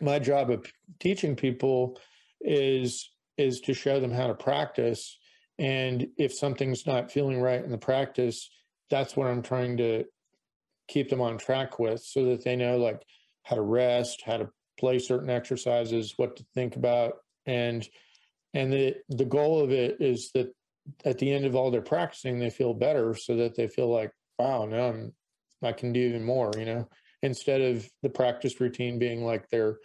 my job of teaching people is is to show them how to practice. And if something's not feeling right in the practice that's what i'm trying to keep them on track with so that they know like how to rest how to play certain exercises what to think about. And and the the goal of it is that at the end of all their practicing they feel better so that they feel like wow now I'm, i can do even more you know instead of the practice routine being like they're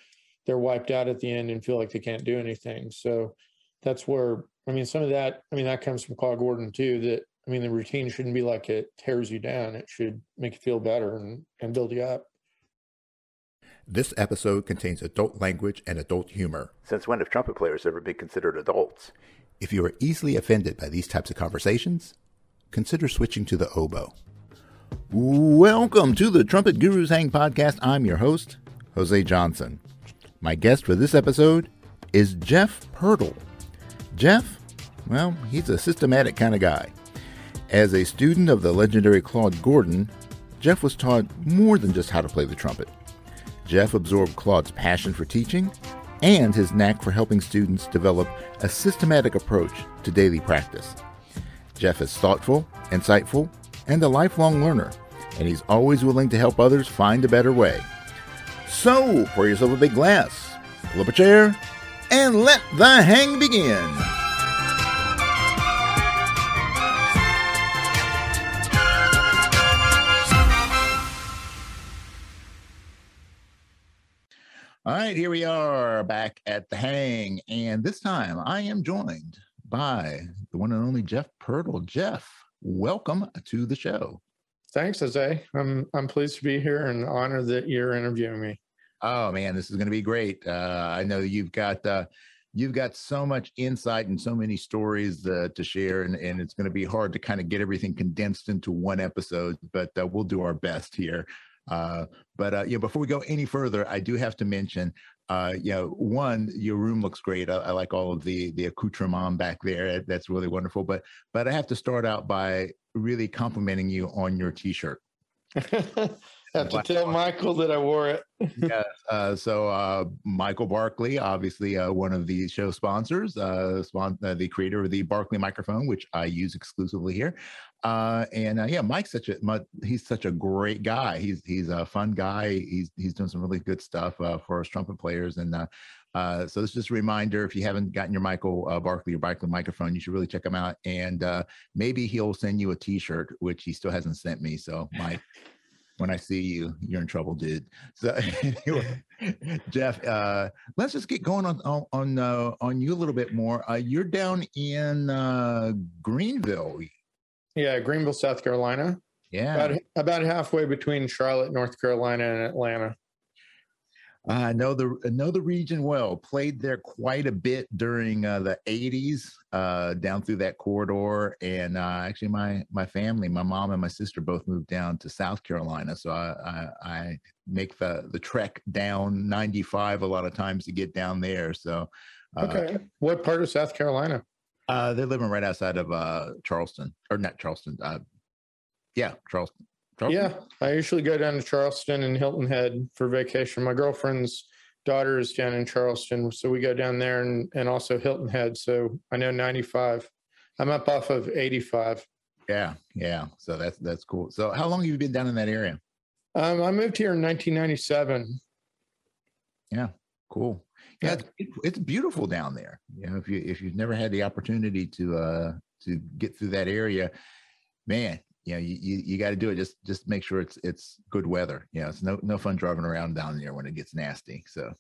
they're wiped out at the end and feel like they can't do anything. So that's where I mean some of that I mean that comes from Claude Gordon too that I mean the routine shouldn't be like it tears you down. It should make you feel better and, and build you up. This episode contains adult language and adult humor. Since when have trumpet players ever been considered adults? If you are easily offended by these types of conversations, consider switching to the oboe. Welcome to the Trumpet Gurus Hang podcast. I'm your host, Jose Johnson. My guest for this episode is Jeff Pirtle. Jeff, well, he's a systematic kind of guy. As a student of the legendary Claude Gordon, Jeff was taught more than just how to play the trumpet. Jeff absorbed Claude's passion for teaching and his knack for helping students develop a systematic approach to daily practice. Jeff is thoughtful, insightful, and a lifelong learner and he's always willing to help others find a better way. So, pour yourself a big glass, pull up a chair, and let the hang begin. All right, here we are back at the hang, and this time I am joined by the one and only Jeff Pirtle. Jeff, welcome to the show. Thanks, Jose. I'm I'm pleased to be here and honored that you're interviewing me. Oh man, this is going to be great. Uh, I know you've got uh, you've got so much insight and so many stories uh, to share, and, and it's going to be hard to kind of get everything condensed into one episode. But uh, we'll do our best here. Uh, but uh, know, before we go any further, I do have to mention uh, you know, one, your room looks great. I, I, like all of the the accoutrement back there. That's really wonderful. But but I have to start out by really complimenting you on your T-shirt. have to tell Michael that I wore it. yes. Uh, so uh, Michael Barkley, obviously uh, one of the show sponsors, uh, spon- uh, the creator of the Barkley microphone, which I use exclusively here. Uh, and yeah, Mike's such a he's such a great guy. He's he's a fun guy. He's he's doing some really good stuff for us trumpet players. And uh, so this is just a reminder: if you haven't gotten your Michael uh, Barkley or Barkley microphone, you should really check him out. And uh, maybe he'll send you a T-shirt, which he still hasn't sent me. So, Mike, when I see you, you're in trouble, dude. So, anyway, Jeff, uh, let's just get going on on on, uh, on you a little bit more. Uh, you're down in Greenville. Yeah, Greenville, South Carolina. Yeah, about, about halfway between Charlotte, North Carolina, and Atlanta. I know the know the region well. Played there quite a bit during uh, the '80s, uh, down through that corridor. And uh, actually, my my family, my mom and my sister, both moved down to South Carolina. So I, I, I make the the trek down 95 a lot of times to get down there. So, uh, okay, what part of South Carolina? Uh, they're living right outside of uh, Charleston, or not Charleston. yeah, Charleston. Charleston? Yeah, I usually go down to Charleston and Hilton Head for vacation. My girlfriend's daughter is down in Charleston, so we go down there and, and also Hilton Head. So I know 95. I'm up off of 85. Yeah, yeah. So that's that's cool. So how long have you been down in that area? Um, I moved here in 1997. Yeah, cool. Yeah, it's, it's beautiful down there. You know, if you if you've never had the opportunity to uh to get through that area, man, you know, you, you, you got to do it. Just, just make sure it's, it's good weather. You know, it's no, no fun driving around down there when it gets nasty. So,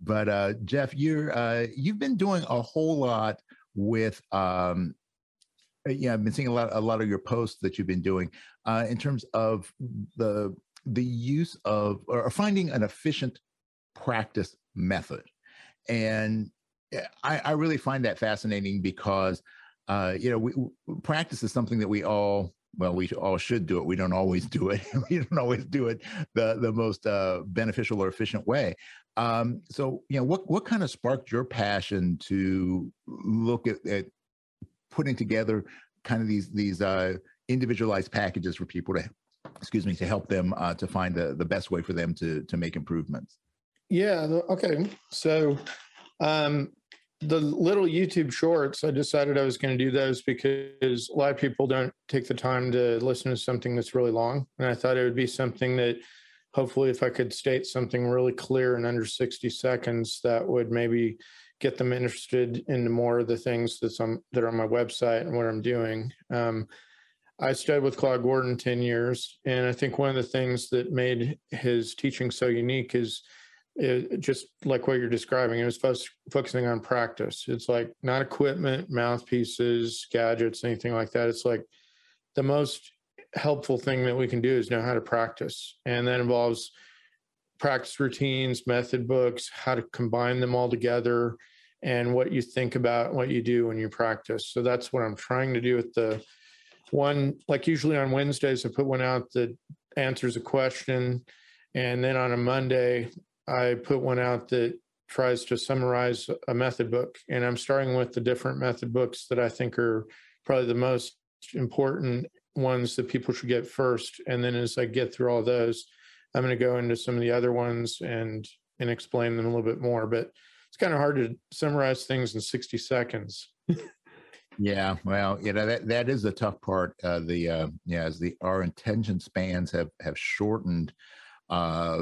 but, uh, Jeff, you're, uh, you've been doing a whole lot with, um, uh, yeah, I've been seeing a lot, a lot of your posts that you've been doing, uh, in terms of the, the use of, or finding an efficient practice method. And I, I really find that fascinating because uh, you know, we, practice is something that we all well, we all should do it. We don't always do it. we don't always do it the the most uh, beneficial or efficient way. Um, so, you know, what what kind of sparked your passion to look at, at putting together kind of these these uh, individualized packages for people to excuse me, to help them uh, to find the, the best way for them to to make improvements? Yeah. Okay. So, um, the little YouTube shorts, I decided I was going to do those because a lot of people don't take the time to listen to something that's really long, and I thought it would be something that hopefully if I could state something really clear in under 60 seconds, that would maybe get them interested into more of the things that's on, that are on my website and what I'm doing. Um, I studied with Claude Gordon 10 years, and I think one of the things that made his teaching so unique is it, just like what you're describing. It was fo- focusing on practice. It's like not equipment, mouthpieces, gadgets, anything like that. It's like the most helpful thing that we can do is know how to practice. And that involves practice routines, method books, how to combine them all together, and what you think about what you do when you practice. So that's what I'm trying to do with the one, like usually on Wednesdays, I put one out that answers a question. And then on a Monday, I put one out that tries to summarize a method book. And I'm starting with the different method books that I think are probably the most important ones that people should get first. And then as I get through all those, I'm going to go into some of the other ones and and explain them a little bit more. But it's kind of hard to summarize things in 60 seconds. yeah, well, you know that that is the tough part. Uh, the uh, yeah, as the our attention spans have have shortened uh,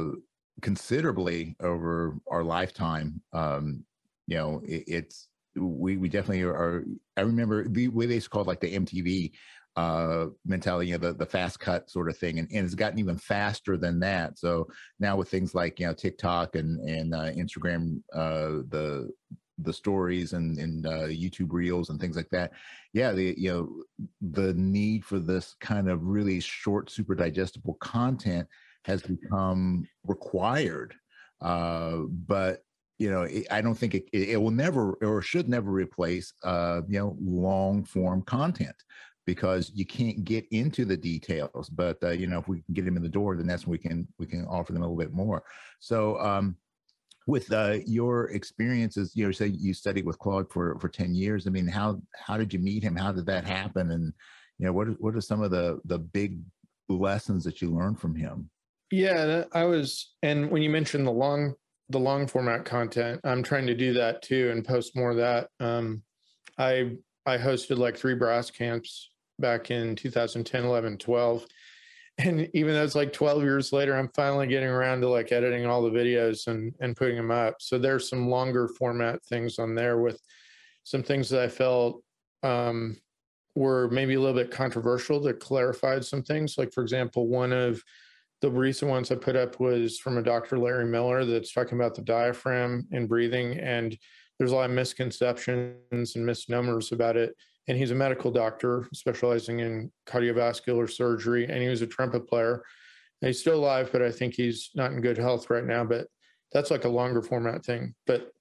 considerably over our lifetime. Um, you know, it, it's we we definitely are. I remember the way they called like the MTV uh, mentality, you know, the, the fast cut sort of thing. And, and it's gotten even faster than that. So now with things like, you know, TikTok and, and uh, Instagram, uh, the, the stories and, and uh, YouTube reels and things like that. Yeah, the you know the need for this kind of really short, super digestible content has become required. Uh, but you know, it, I don't think it, it will never or should never replace uh, you know long form content because you can't get into the details. But uh, you know, if we can get them in the door, then that's when we can we can offer them a little bit more. So. Um, with uh, your experiences, you know, say you studied with Claude for for ten years. I mean, how how did you meet him? How did that happen? And you know, what what are some of the the big lessons that you learned from him? Yeah, I was, and when you mentioned the long the long format content, I'm trying to do that too and post more of that. Um, I I hosted like three brass camps back in 2010, 11, 12. And even though it's like 12 years later, I'm finally getting around to like editing all the videos and, and putting them up. So there's some longer format things on there with some things that I felt um, were maybe a little bit controversial that clarified some things. Like, for example, one of the recent ones I put up was from a Dr. Larry Miller that's talking about the diaphragm and breathing. And there's a lot of misconceptions and misnomers about it and he's a medical doctor specializing in cardiovascular surgery and he was a trumpet player and he's still alive but i think he's not in good health right now but that's like a longer format thing but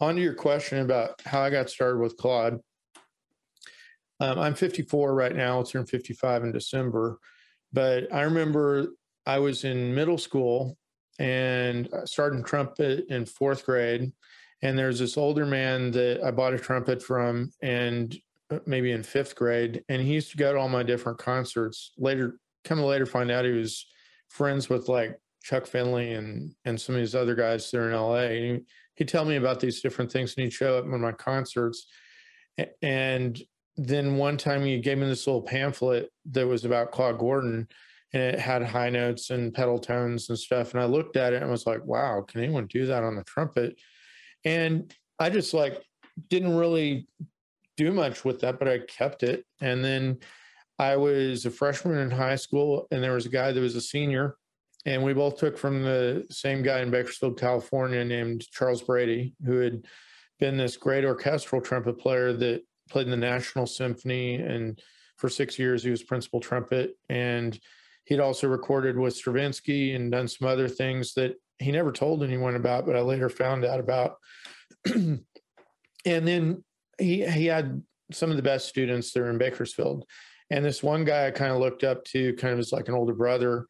on to your question about how i got started with claude um, i'm 54 right now i'll turn 55 in december but i remember i was in middle school and started trumpet in fourth grade and there's this older man that I bought a trumpet from, and uh, maybe in fifth grade, and he used to go to all my different concerts. Later, come to later find out he was friends with like Chuck Findley and and some of these other guys there in LA. And he'd tell me about these different things, and he'd show up in my concerts. And then one time he gave me this little pamphlet that was about Claude Gordon, and it had high notes and pedal tones and stuff. And I looked at it and was like, "Wow, can anyone do that on the trumpet?" And I just like didn't really do much with that, but I kept it. And then I was a freshman in high school, and there was a guy that was a senior, and we both took from the same guy in Bakersfield, California, named Charles Brady, who had been this great orchestral trumpet player that played in the National Symphony, and for six years he was principal trumpet, and he'd also recorded with Stravinsky and done some other things that he never told anyone about, but I later found out about. and then he he had some of the best students there in Bakersfield. And this one guy I kind of looked up to, kind of as like an older brother.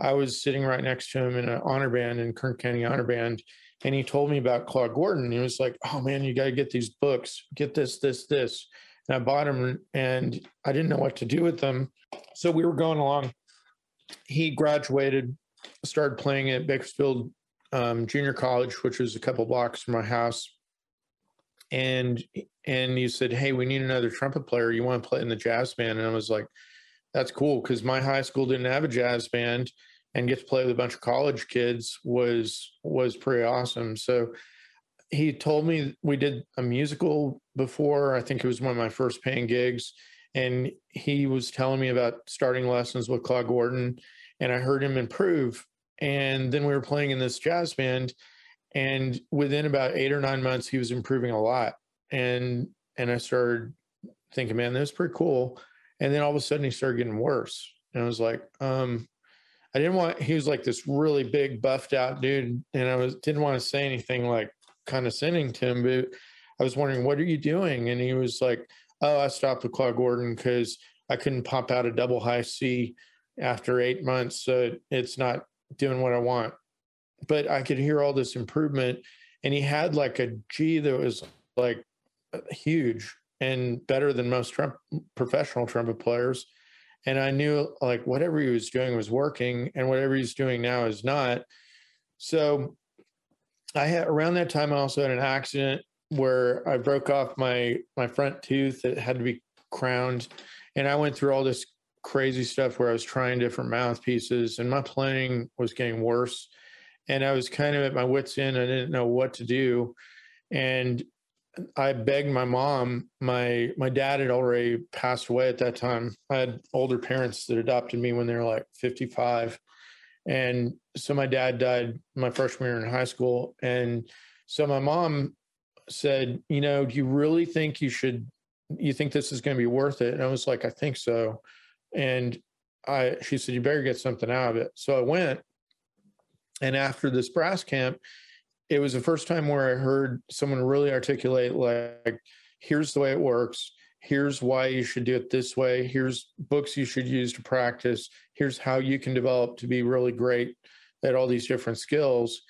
I was sitting right next to him in an honor band in Kern County Honor Band, and he told me about Claude Gordon. He was like, "Oh man, you got to get these books. Get this, this, this." And I bought them, and I didn't know what to do with them. So we were going along he graduated, started playing at Bakersfield um, Junior College, which was a couple blocks from my house. And and he said, "Hey, we need another trumpet player. You want to play in the jazz band?" And I was like, "That's cool," because my high school didn't have a jazz band, and get to play with a bunch of college kids was was pretty awesome. So he told me we did a musical before. I think it was one of my first paying gigs, and he was telling me about starting lessons with Claude Gordon, and I heard him improve. And then we were playing in this jazz band, and within about eight or nine months, he was improving a lot. And and I started thinking, man, that's pretty cool. And then all of a sudden, he started getting worse, and I was like, um, I didn't want. He was like this really big, buffed out dude, and I was didn't want to say anything like condescending to him, but I was wondering, what are you doing? And he was like, oh, I stopped with Claude Gordon because I couldn't pop out a double high C after eight months. So it's not doing what I want. But I could hear all this improvement. And he had like a G that was like huge and better than most trump, professional trumpet players. And I knew like whatever he was doing was working and whatever he's doing now is not. So I had around that time I also had an accident where I broke off my my front tooth that had to be crowned, and I went through all this crazy stuff where I was trying different mouthpieces, and my playing was getting worse, and I was kind of at my wits' end. I didn't know what to do, and I begged my mom. My my dad had already passed away at that time. I had older parents that adopted me when they were like 55. And so my dad died my freshman year in high school. And so my mom said, you know, do you really think you should, you think this is going to be worth it? And I was like, I think so. And I, she said, you better get something out of it. So I went. And after this brass camp, it was the first time where I heard someone really articulate, like, here's the way it works. Here's why you should do it this way. Here's books you should use to practice. Here's how you can develop to be really great at all these different skills.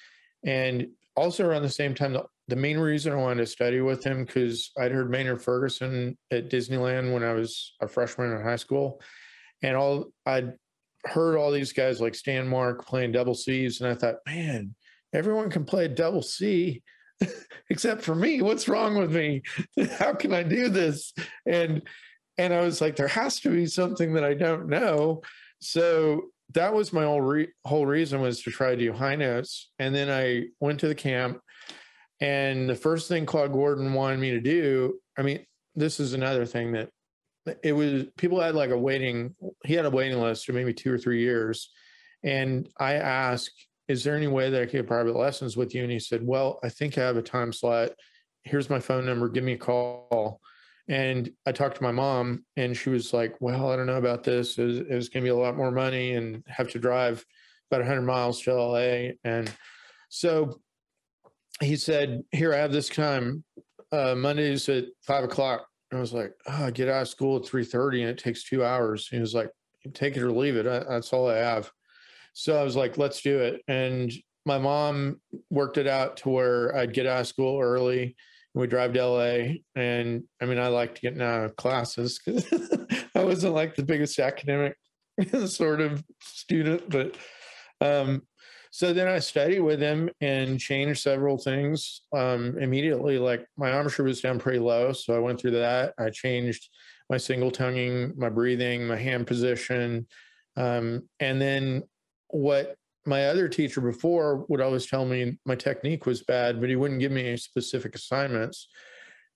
And also around the same time, the the main reason I wanted to study with him because I'd heard Maynard Ferguson at Disneyland when I was a freshman in high school, and all I'd heard all these guys like Stan Mark playing double C's, and I thought, man, everyone can play a double C except for me. What's wrong with me? How can I do this? And and I was like, there has to be something that I don't know. So that was my whole re- whole reason was to try to do high notes. And then I went to the camp and the first thing Claude Gordon wanted me to do, I mean, this is another thing that it was people had like a waiting, he had a waiting list for maybe two or three years. And I asked, is there any way that I could get private lessons with you? And he said, well, I think I have a time slot. Here's my phone number. Give me a call. And I talked to my mom, and she was like, well, I don't know about this. It going to be a lot more money and have to drive about 100 miles to LA. And so he said, "Here, I have this time. Uh, Mondays at five o'clock." And I was like, oh, "I get out of school at three thirty, and it takes two hours." He was like, "Take it or leave it. I, that's all I have." So I was like, "Let's do it." And my mom worked it out to where I'd get out of school early. And we drive to LA, and I mean, I liked getting out of classes because I wasn't like the biggest academic sort of student, but um, so then I studied with him and changed several things um, immediately. Like my armature was down pretty low, so I went through that. I changed my single tonguing, my breathing, my hand position, um, and then what my other teacher before would always tell me my technique was bad, but he wouldn't give me any specific assignments.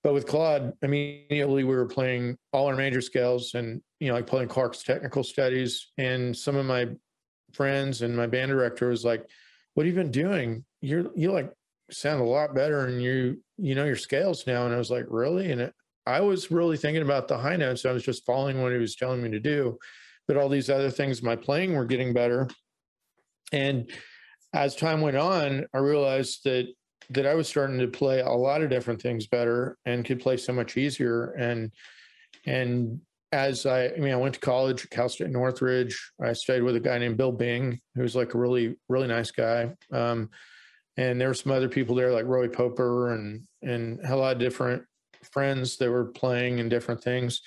But with Claude, immediately we were playing all our major scales and, you know, like playing Clarke's technical studies. And some of my friends and my band director was like, "What have you been doing? You're you like sound a lot better, and you you know your scales now." And I was like, "Really?" And it, I was really thinking about the high notes. I was just following what he was telling me to do, but all these other things, my playing were getting better. And as time went on, I realized that that I was starting to play a lot of different things better and could play so much easier. And and as I, I mean, I went to college at Cal State Northridge. I studied with a guy named Bill Bing, who's like a really, really nice guy. Um, and there were some other people there like Roy Poper and and a lot of different friends that were playing and different things.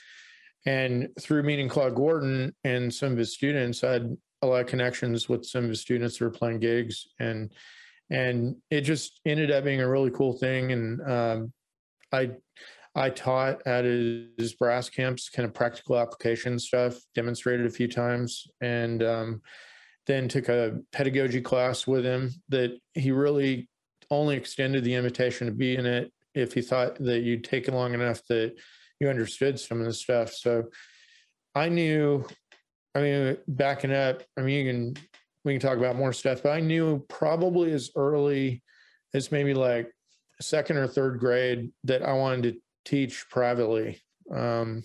And through meeting Claude Gordon and some of his students, I had a lot of connections with some of his students that were playing gigs and and it just ended up being a really cool thing and um, i i taught at his brass camps kind of practical application stuff demonstrated a few times and um, then took a pedagogy class with him that he really only extended the invitation to be in it if he thought that you'd taken long enough that you understood some of the stuff. So i knew i mean backing up i mean you can we can talk about more stuff, but I knew probably as early as maybe like second or third grade that I wanted to teach privately. Um,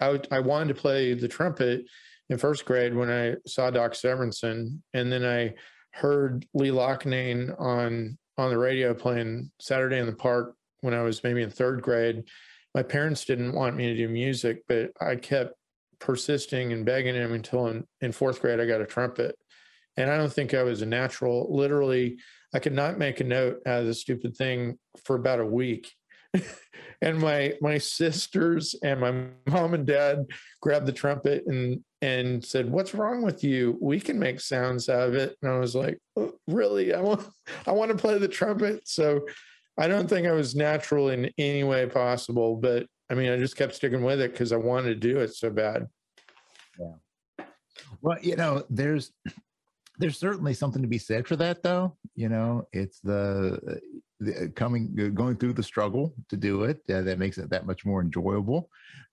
I, would, I wanted to play the trumpet in first grade when I saw Doc Severinsen, and then I heard Lee Loughnane on on the radio playing Saturday in the Park when I was maybe in third grade. My parents didn't want me to do music, but I kept persisting and begging him until in, in fourth grade I got a trumpet. And I don't think I was a natural. Literally, I could not make a note out of the stupid thing for about a week. and my my sisters and my mom and dad grabbed the trumpet and and said, "What's wrong with you? We can make sounds out of it." And I was like, oh, "Really? I want I want to play the trumpet." So I don't think I was natural in any way possible, but I mean, I just kept sticking with it because I wanted to do it so bad. Yeah. Well, you know, there's there's certainly something to be said for that though you know it's the, uh, coming going through the struggle to do it uh, that makes it that much more enjoyable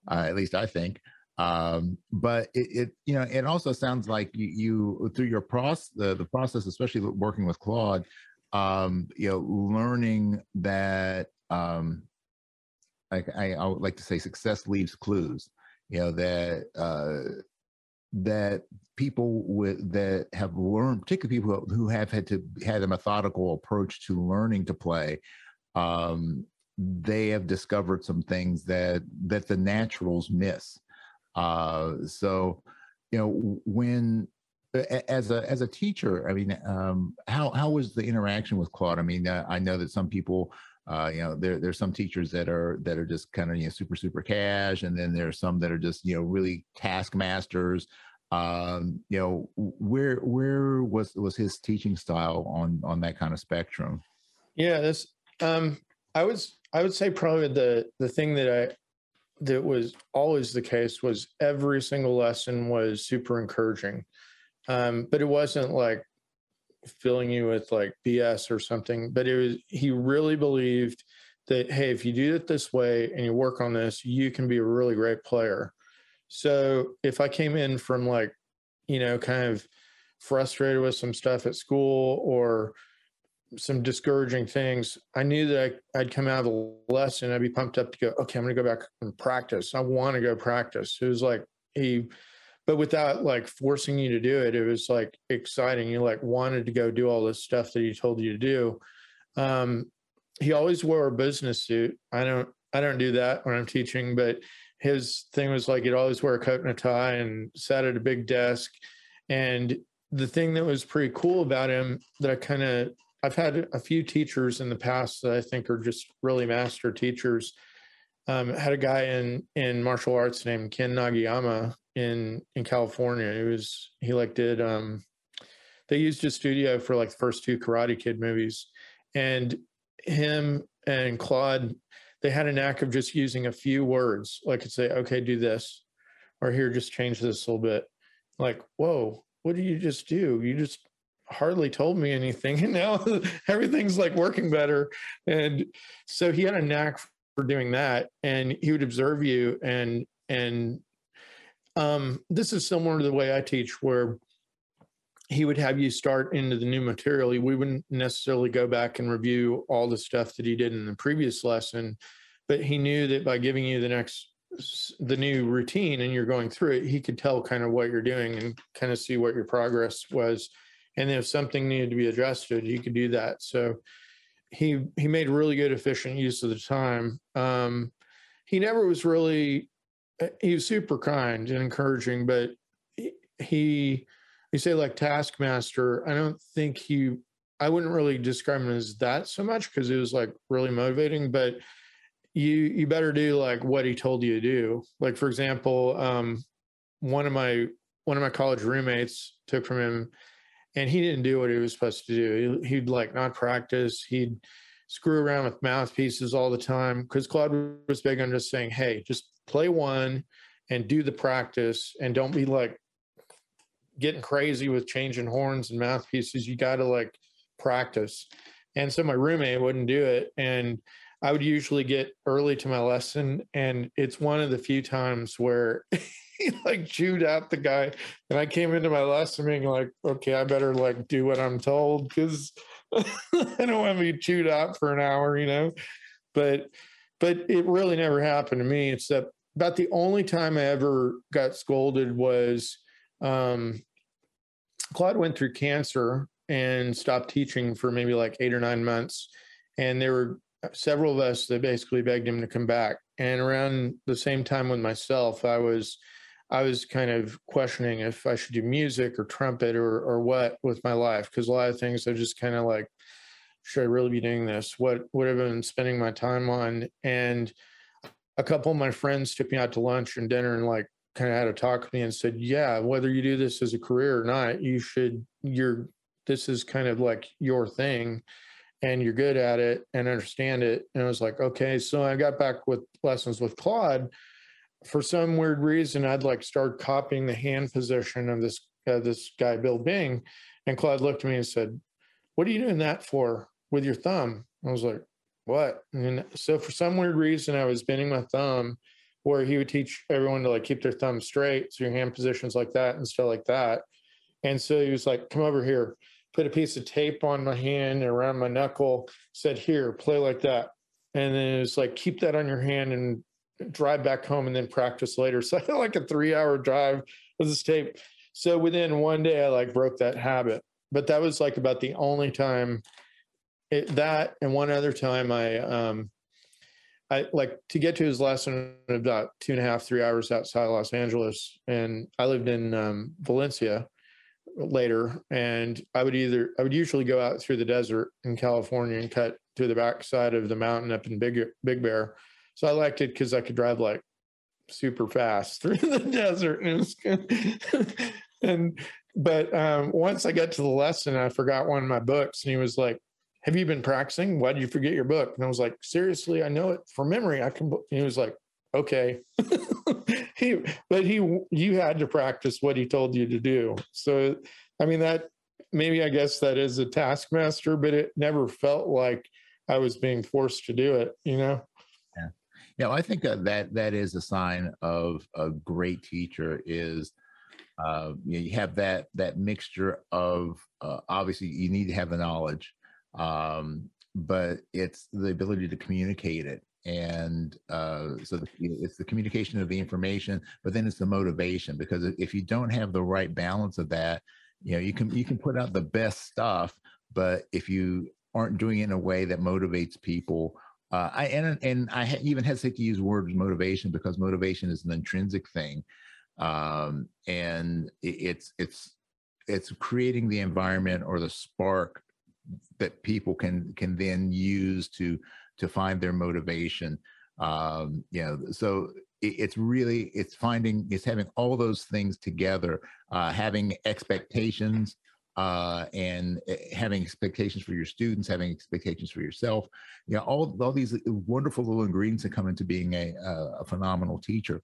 uh, at least i think. Um, but it, it, you know it also sounds like you, you through your process the, the process especially working with claude um, you know learning that um, like I, I would like to say success leaves clues you know that uh, that people with that have learned, particularly people who have had to had a methodical approach to learning to play, um, they have discovered some things that that the naturals miss. Uh, so, you know, when as a as a teacher, I mean, um, how how was the interaction with Claude? I mean, uh, I know that some people uh, you know, there there's some teachers that are that are just kind of you know super super cash, and then there's some that are just you know really taskmasters. Um, you know, where where was was his teaching style on on that kind of spectrum? Yeah, this um, I was I would say probably the the thing that I that was always the case was every single lesson was super encouraging, um, but it wasn't like filling you with like BS or something, but it was he really believed that hey, if you do it this way and you work on this, you can be a really great player. So if I came in from like, you know, kind of frustrated with some stuff at school or some discouraging things, I knew that I, would come out of the lesson, I'd be pumped up to go, okay, I'm going to go back and practice. I want to go practice. It was like he but without like forcing you to do it, it was like exciting. You like wanted to go do all this stuff that he told you to do. Um, he always wore a business suit. I don't, I don't do that when I'm teaching, but his thing was like he'd always wear a coat and a tie and sat at a big desk. And the thing that was pretty cool about him that I kind of I've had a few teachers in the past that I think are just really master teachers. Um, had a guy in in martial arts named Ken Nagayama, in in California. It was he like did um they used his studio for like the first two Karate Kid movies, and him and Claude they had a knack of just using a few words, like could say, "Okay, do this," or "Here, just change this a little bit." Like, whoa, what did you just do? You just hardly told me anything, and now everything's like working better. And so he had a knack for doing that, and he would observe you and and um, this is similar to the way I teach, where he would have you start into the new material. We wouldn't necessarily go back and review all the stuff that he did in the previous lesson, but he knew that by giving you the next the new routine and you're going through it, he could tell kind of what you're doing and kind of see what your progress was. And if something needed to be adjusted, you could do that. So he he made really good efficient use of the time. Um, he never was really he was super kind and encouraging, but he, you say like taskmaster, I don't think he, I wouldn't really describe him as that so much because it was like really motivating, but you, you better do like what he told you to do. Like, for example, um, one of my, one of my college roommates took from him, and he didn't do what he was supposed to do. He, he'd like not practice. He'd screw around with mouthpieces all the time because Claude was big on just saying, "Hey, just play one and do the practice, and don't be like getting crazy with changing horns and mouthpieces. You got to like practice." And so my roommate wouldn't do it, and I would usually get early to my lesson, and it's one of the few times where he like chewed out the guy, and I came into my lesson being like, "Okay, I better like do what I'm told because I don't want to be chewed out for an hour," you know. But but it really never happened to me. Except about the only time I ever got scolded was um, Claude went through cancer and stopped teaching for maybe like eight or nine months, and there were several of us that basically begged him to come back. And around the same time with myself, I was I was kind of questioning if I should do music or trumpet or or what with my life because a lot of things I just kind of like, should I really be doing this? What would have been spending my time on? And a couple of my friends took me out to lunch and dinner and like kind of had a talk with me and said, yeah, whether you do this as a career or not, you should. You're this is kind of like your thing and you're good at it and understand it. And I was like, okay. So I got back with lessons with Claude. For some weird reason, I'd like start copying the hand position of this uh, this guy Bill Bing, and Claude looked at me and said, "What are you doing that for with your thumb?" I was like, "What?" And so for some weird reason, I was bending my thumb, where he would teach everyone to like keep their thumb straight, so your hand positions like that and stuff like that. And so he was like, "Come over here." put a piece of tape on my hand around my knuckle, said, Here, play like that. And then it was like, keep that on your hand and drive back home and then practice later. So I had like a three hour drive with this tape. So within one day, I like broke that habit. But that was like about the only time it, that and one other time I, um, I like to get to his lesson about two and a half, three hours outside Los Angeles. And I lived in um, Valencia later. And i would either i would usually go out through the desert in california and cut through the backside of the mountain up in big big bear. So i liked it because i could drive like super fast through the desert. And it was good. And but um, once i got to the lesson i forgot one of my books and he was like have you been practicing? Why did you forget your book? And i was like seriously i know it from memory. I can he was like okay. He but he you had to practice what he told you to do. So i mean that maybe i guess that is a taskmaster but it never felt like i was being forced to do it you know? Yeah. Yeah i think that, that that is a sign of a great teacher is uh, you, know, you have that that mixture of uh, obviously you need to have the knowledge um, but it's the ability to communicate it and uh, so it's the communication of the information but then it's the motivation because if you don't have the right balance of that you know you can you can put out the best stuff but if you aren't doing it in a way that motivates people uh, I and and I even hesitate to use words motivation because motivation is an intrinsic thing, um, and it's it's it's creating the environment or the spark that people can can then use to to find their motivation. Um, you know, so it, it's really it's finding it's having all those things together, uh, having expectations. Uh, and eh, having expectations for your students, having expectations for yourself, you know, all, all these wonderful little ingredients that come into being a, a phenomenal teacher.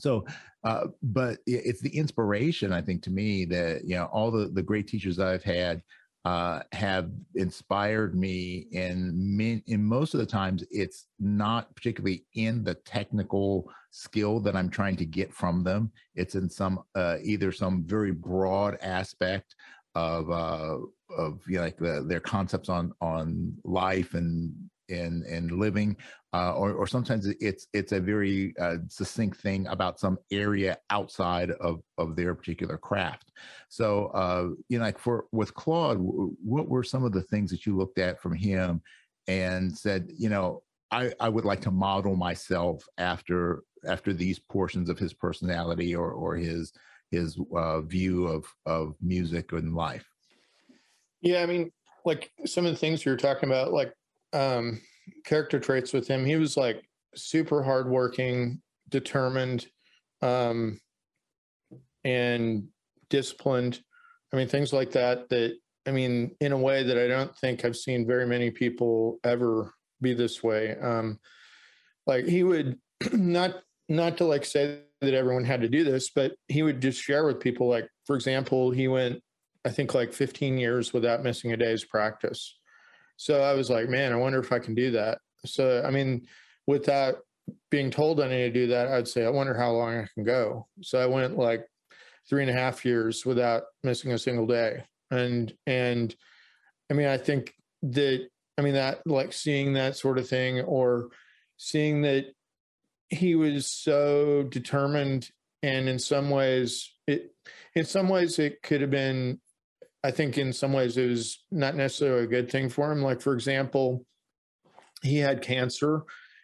So, uh, but it's the inspiration, I think, to me that you know all the the great teachers I've had uh, have inspired me in in most of the times it's not particularly in the technical skill that i'm trying to get from them. It's in some uh, either some very broad aspect of uh, of you know, like the, their concepts on on life and and and living, uh, or or sometimes it's it's a very uh, succinct thing about some area outside of of their particular craft. So uh, you know, like for with Claude, what were some of the things that you looked at from him and said, you know, I I would like to model myself after after these portions of his personality or or his his uh, view of of music and life. Yeah, I mean, like some of the things you were talking about, like um, character traits with him. He was like super hardworking, determined, um, and disciplined. I mean, things like that, that, I mean, in a way that I don't think I've seen very many people ever be this way. Um, like he would not, not to like say that everyone had to do this, but he would just share with people, like, for example, he went, I think like 15 years without missing a day's practice. So I was like, man, I wonder if I can do that. So, I mean, without being told I need to do that, I'd say, I wonder how long I can go. So I went like three and a half years without missing a single day. And, and I mean, I think that, I mean, that like seeing that sort of thing or seeing that he was so determined and in some ways it, in some ways it could have been, I think in some ways it was not necessarily a good thing for him. Like, for example, he had cancer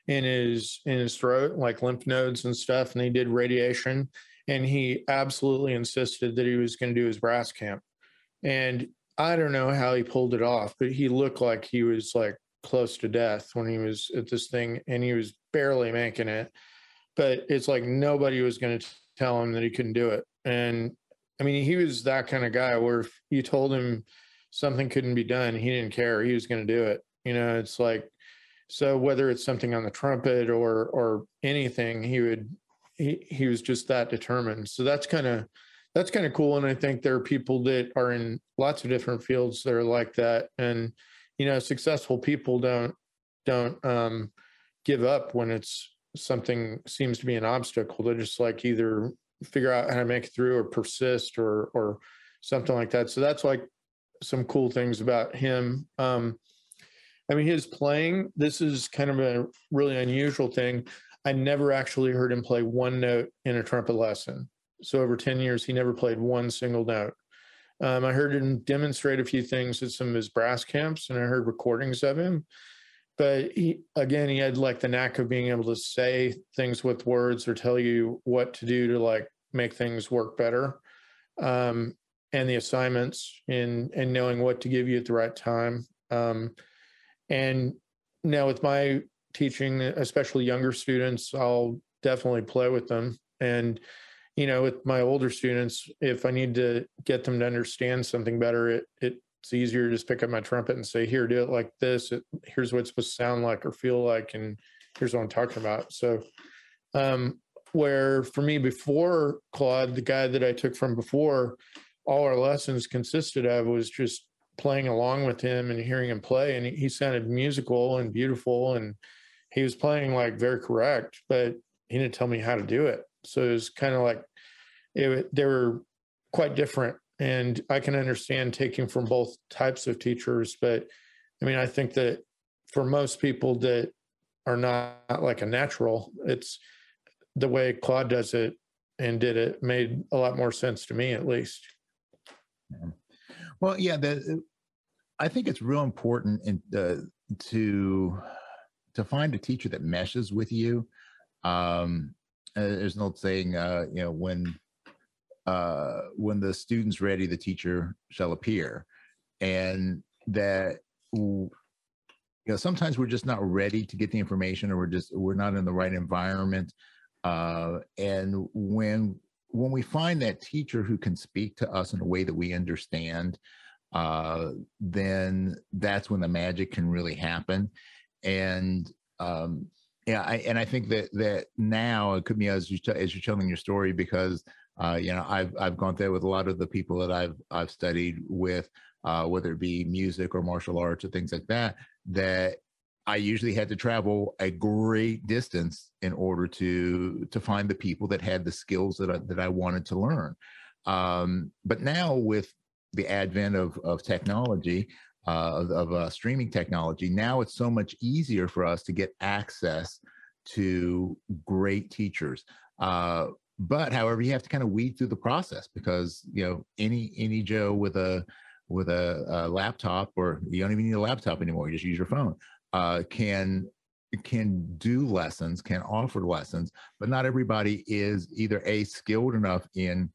in his in his throat, like lymph nodes and stuff, and they did radiation. And he absolutely insisted that he was going to do his brass camp. And I don't know how he pulled it off, but he looked like he was like close to death when he was at this thing, and he was barely making it. But it's like nobody was going to tell him that he couldn't do it. And I mean, he was that kind of guy where if you told him something couldn't be done, he didn't care. He was going to do it. You know, it's like so whether it's something on the trumpet or or anything, he would he he was just that determined. So that's kind of that's kind of cool. And I think there are people that are in lots of different fields that are like that. And you know, successful people don't don't um, give up when it's something seems to be an obstacle. They're just like either figure out how to make it through or persist or or something like that. So that's like some cool things about him. Um, I mean, his playing, this is kind of a really unusual thing. I never actually heard him play one note in a trumpet lesson. So over 10 years, he never played one single note. Um, I heard him demonstrate a few things at some of his brass camps, and I heard recordings of him. But he, again, he had like the knack of being able to say things with words or tell you what to do to like make things work better. Um, and the assignments in and knowing what to give you at the right time. Um, and now with my teaching, especially younger students, I'll definitely play with them. And, you know, with my older students, if I need to get them to understand something better, it, it's easier to just pick up my trumpet and say, here, do it like this. It, here's what it's supposed to sound like or feel like. And here's what I'm talking about. So, um, where for me before Claude, the guy that I took from before, all our lessons consisted of was just playing along with him and hearing him play and he sounded musical and beautiful and he was playing like very correct but he didn't tell me how to do it so it was kind of like it, they were quite different and i can understand taking from both types of teachers but i mean i think that for most people that are not like a natural it's the way claude does it and did it made a lot more sense to me at least. Well, yeah, the, I think it's real important in, uh, to to find a teacher that meshes with you. Um, uh, there's an old saying, uh, you know, when uh, when the student's ready, the teacher shall appear, and that you know sometimes we're just not ready to get the information, or we're just we're not in the right environment. Uh, and when when we find that teacher who can speak to us in a way that we understand, uh, then that's when the magic can really happen. And um, yeah, I, and I think that that now it could be as you as you're telling your story because uh, you know I've I've gone there with a lot of the people that I've I've studied with, uh, whether it be music or martial arts or things like that. That I usually had to travel a great distance in order to to find the people that had the skills that I, that I wanted to learn. Um, but now with the advent of of technology, uh, of, of uh, streaming technology, now it's so much easier for us to get access to great teachers. Uh, but however, you have to kind of weed through the process because you know any any Joe with a with a, a laptop, or you don't even need a laptop anymore. You just use your phone uh, can can do lessons, can offer lessons, but not everybody is either a skilled enough in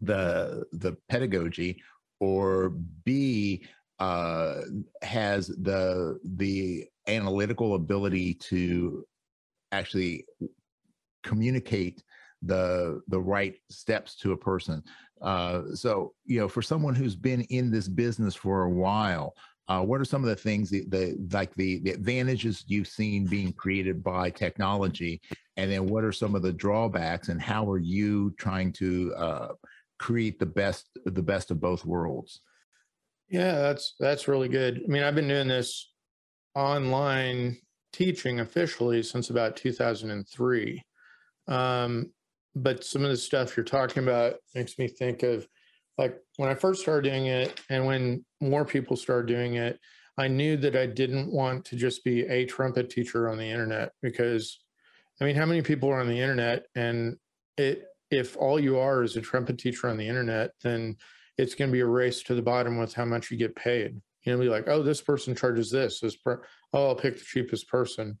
the the pedagogy or b uh, has the the analytical ability to actually communicate the the right steps to a person. Uh, so you know, for someone who's been in this business for a while, uh, what are some of the things that the like the, the advantages you've seen being created by technology, and then what are some of the drawbacks, and how are you trying to uh, create the best the best of both worlds? Yeah, that's that's really good. I mean, I've been doing this online teaching officially since about 2003. Um, but some of the stuff you're talking about makes me think of like when I first started doing it and when more people started doing it, I knew that I didn't want to just be a trumpet teacher on the internet because I mean, how many people are on the internet and it if all you are is a trumpet teacher on the internet, then it's going to be a race to the bottom with how much you get paid. You know, be like, oh, this person charges this. This per- oh, I'll pick the cheapest person.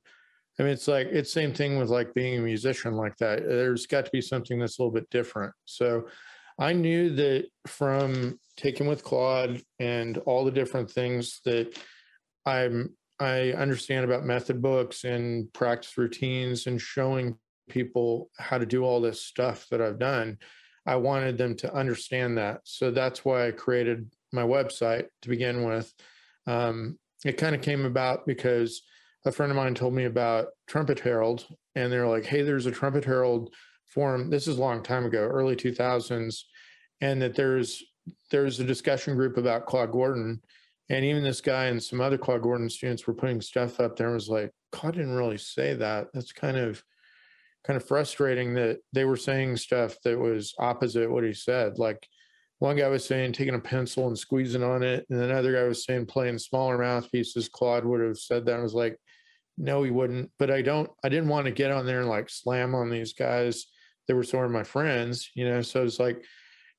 I mean, it's like it's same thing with like being a musician like that. There's got to be something that's a little bit different. So I knew that from taking with Claude and all the different things that I'm I understand about method books and practice routines and showing people how to do all this stuff that I've done. I wanted them to understand that. So that's why I created my website to begin with. Um, it kind of came about because a friend of mine told me about Trumpet Herald, and they're like, "Hey, there's a Trumpet Herald forum. This is a long time ago, early 2000s, and that there's there's a discussion group about Claude Gordon, and even this guy and some other Claude Gordon students were putting stuff up there. And was like, Claude didn't really say that. That's kind of kind of frustrating that they were saying stuff that was opposite what he said. Like one guy was saying taking a pencil and squeezing on it, and another guy was saying playing smaller mouthpieces. Claude would have said that. I was like, no, he wouldn't. But I don't. I didn't want to get on there and like slam on these guys that were sort of my friends, you know. So it's like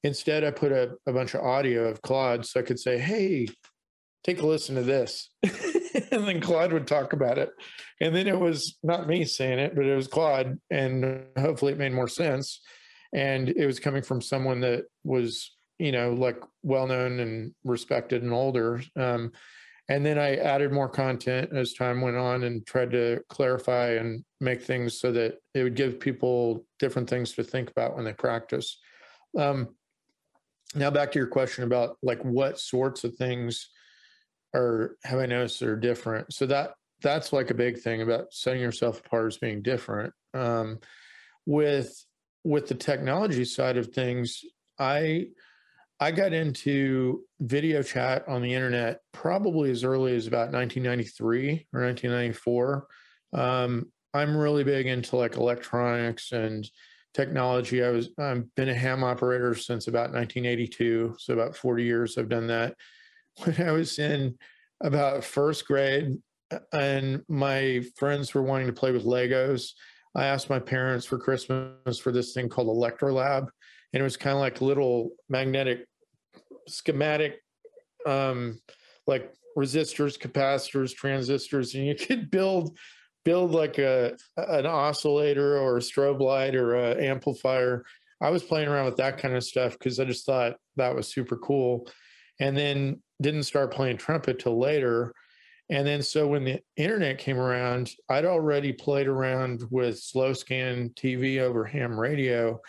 instead, I put a, a bunch of audio of Claude so I could say, hey, take a listen to this. and then Claude would talk about it. And then it was not me saying it, but it was Claude. And hopefully it made more sense. And it was coming from someone that was you know, like well known and respected and older. Um, and then I added more content as time went on and tried to clarify and make things so that it would give people different things to think about when they practice. Um, now back to your question about like what sorts of things are have I noticed are different. So that that's like a big thing about setting yourself apart as being different. Um, with with the technology side of things, I I got into video chat on the internet probably as early as about 1993 or 1994. Um, I'm really big into like electronics and technology. I was I've been a ham operator since about 1982, so about 40 years I've done that. When I was in about first grade, and my friends were wanting to play with Legos, I asked my parents for Christmas for this thing called Electrolab, and it was kind of like little magnetic schematic um, like resistors, capacitors, transistors, and you could build build like a an oscillator or a strobe light or an amplifier. I was playing around with that kind of stuff because I just thought that was super cool. And then didn't start playing trumpet till later. And then so when the internet came around, I'd already played around with slow scan TV over ham radio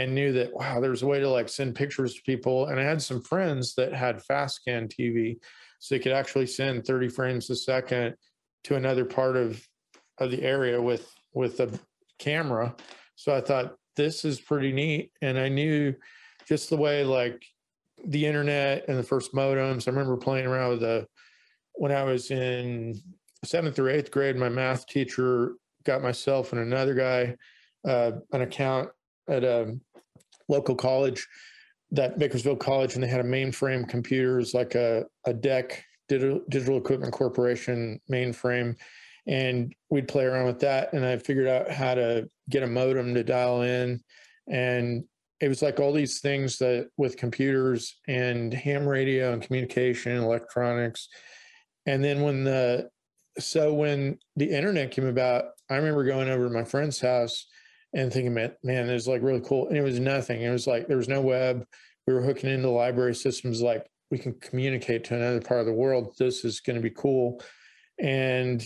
and knew that wow there's a way to like send pictures to people. And i had some friends that had fast scan tv so they could actually send 30 frames a second to another part of of the area with with a camera. So i thought this is pretty neat. And i knew just the way like the internet and the first modems. I remember playing around with the when i was in seventh or eighth grade my math teacher got myself and another guy uh, an account at a local college, that Bakersfield College, and they had a mainframe computers like a, a DEC Digital, Digital Equipment Corporation mainframe. And we'd play around with that. And I figured out how to get a modem to dial in. And it was like all these things that with computers and ham radio and communication and electronics. And then when the so when the internet came about, I remember going over to my friend's house and thinking, man, man, it was like really cool. And it was nothing. It was like there was no web. We were hooking into library systems like we can communicate to another part of the world. This is going to be cool. And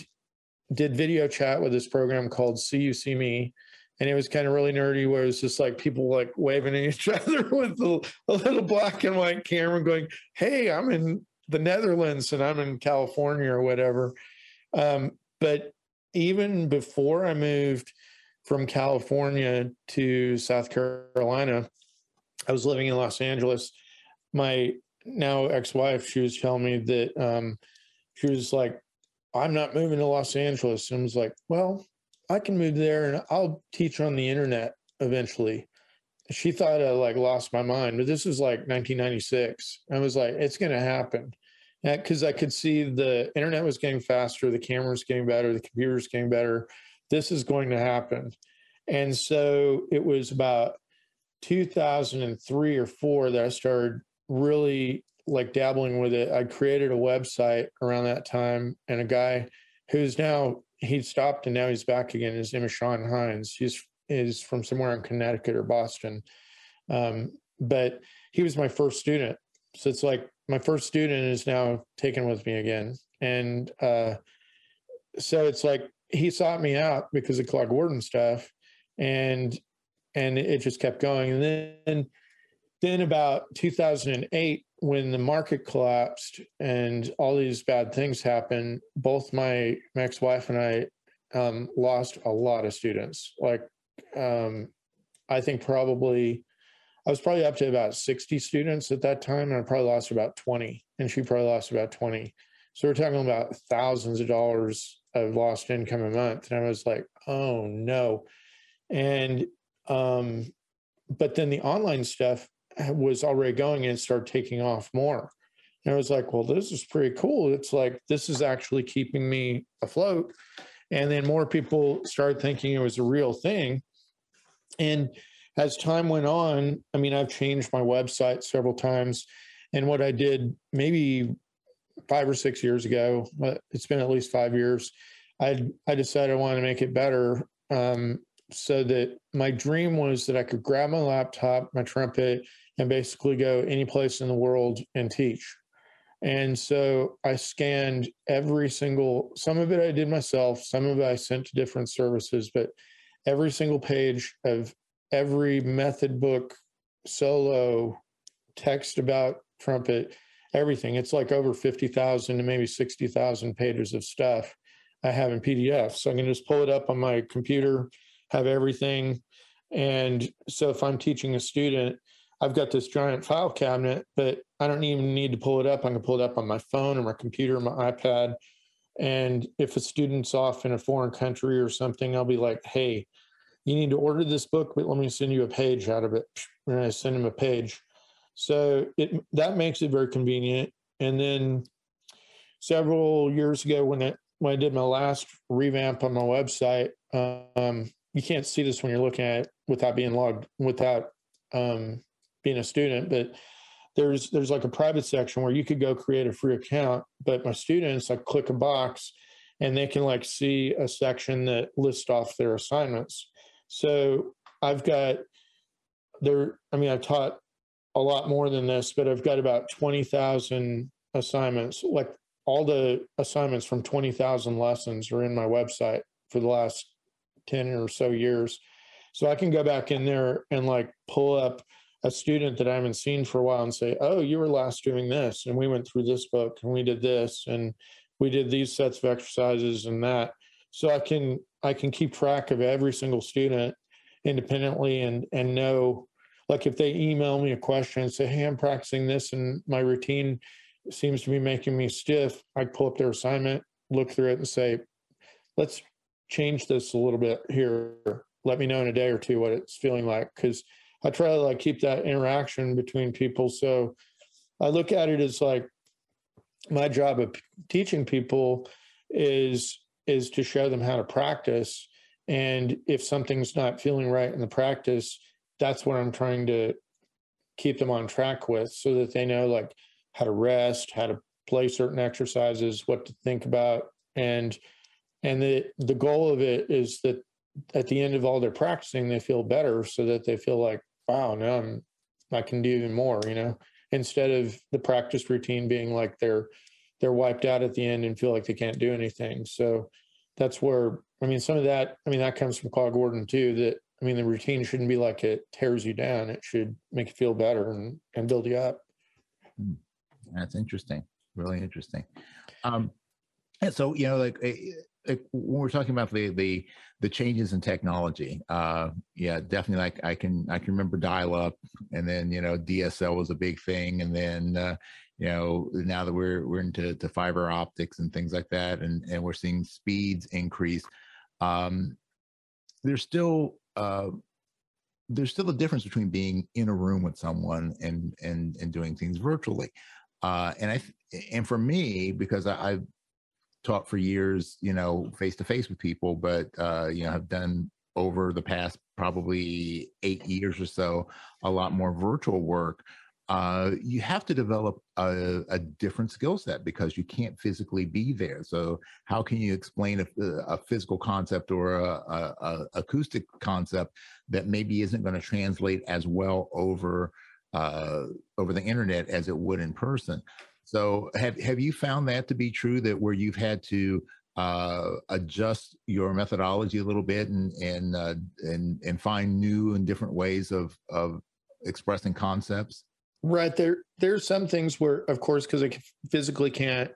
did video chat with this program called CU-SeeMe. and it was kind of really nerdy where it was just like people like waving at each other with a, a little black and white camera going hey i'm in the netherlands and i'm in california or whatever um, but even before i moved from california to south carolina i was living in los angeles my now ex-wife she was telling me that um, she was like i'm not moving to los angeles and I was like well I can move there and I'll teach on the internet eventually. She thought I like lost my mind, but this was like 1996. I was like, it's going to happen. Because I could see the internet was getting faster, the cameras getting better, the computers getting better. This is going to happen. And so it was about 2003 or four that I started really like dabbling with it. I created a website around that time, and a guy who's now he stopped and now he's back again. His name is Sean Hines. He's is from somewhere in Connecticut or Boston. Um, but he was my first student. So it's like my first student is now taken with me again. And uh, so it's like he sought me out because of Claude Gordon stuff. And and it just kept going. And then then about 2008, when the market collapsed and all these bad things happened, both my, my ex-wife and I um, lost a lot of students. Like, um, I think probably I was probably up to about 60 students at that time, and I probably lost about 20, and she probably lost about 20. So we're talking about thousands of dollars of lost income a month. And I was like, oh no. And um, but then the online stuff was already going and it started taking off more. And I was like, well, this is pretty cool. It's like, this is actually keeping me afloat. And then more people started thinking it was a real thing. And as time went on, I mean, I've changed my website several times. And what I did maybe five or six years ago, it's been at least five years, I, I decided I wanted to make it better. Um, so that my dream was that I could grab my laptop, my trumpet, and basically go any place in the world and teach. And so I scanned every single, some of it I did myself, some of it I sent to different services, but every single page of every method book, solo, text about trumpet, everything. It's like over 50,000 to maybe 60,000 pages of stuff I have in PDF. So I can just pull it up on my computer, have everything. And so if I'm teaching a student, I've got this giant file cabinet, but I don't even need to pull it up. I can pull it up on my phone or my computer, or my iPad. And if a student's off in a foreign country or something, I'll be like, hey, you need to order this book, but let me send you a page out of it. And I send him a page. So it that makes it very convenient. And then several years ago, when it when I did my last revamp on my website, um, you can't see this when you're looking at it without being logged, without um, being a student, but there's there's like a private section where you could go create a free account. But my students, like click a box, and they can like see a section that lists off their assignments. So I've got there. I mean, I taught a lot more than this, but I've got about twenty thousand assignments. Like all the assignments from twenty thousand lessons are in my website for the last ten or so years. So I can go back in there and like pull up a student that I haven't seen for a while and say, "Oh, you were last doing this, and we went through this book, and we did this, and we did these sets of exercises and that." So I can I can keep track of every single student independently and and know, like if they email me a question and say, "Hey, I'm practicing this, and my routine seems to be making me stiff," I pull up their assignment, look through it, and say, "Let's change this a little bit here. Let me know in a day or two what it's feeling like," because I try to like keep that interaction between people. So I look at it as like my job of teaching people is is to show them how to practice. And if something's not feeling right in the practice, that's what I'm trying to keep them on track with so that they know like how to rest, how to play certain exercises, what to think about. And and the the goal of it is that at the end of all their practicing, they feel better so that they feel like, wow, now I'm I can do even more, you know, instead of the practice routine being like they're they're wiped out at the end and feel like they can't do anything. So that's where I mean some of that I mean that comes from Claude Gordon too that I mean, the routine shouldn't be like it tears you down. It should make you feel better and, and build you up. Hmm. That's interesting. Really interesting. Um, and so, you know, like, eh, like when we're talking about the the the changes in technology, uh, yeah, definitely. Like I can I can remember dial up, and then you know DSL was a big thing, and then uh, you know now that we're we're into to fiber optics and things like that, and and we're seeing speeds increase. Um, there's still uh, there's still a difference between being in a room with someone and and and doing things virtually. Uh, and I and for me, because I, I've taught for years, you know, face to face with people, but uh, you know, have done over the past probably eight years or so a lot more virtual work. Uh, you have to develop a, a different skill set because you can't physically be there. So, how can you explain a, a physical concept or a, a, acoustic concept that maybe isn't going to translate as well over uh, over the internet as it would in person? So have have you found that to be true that where you've had to uh, adjust your methodology a little bit and and uh, and and find new and different ways of of expressing concepts? Right there, there's some things where, of course, because I physically can't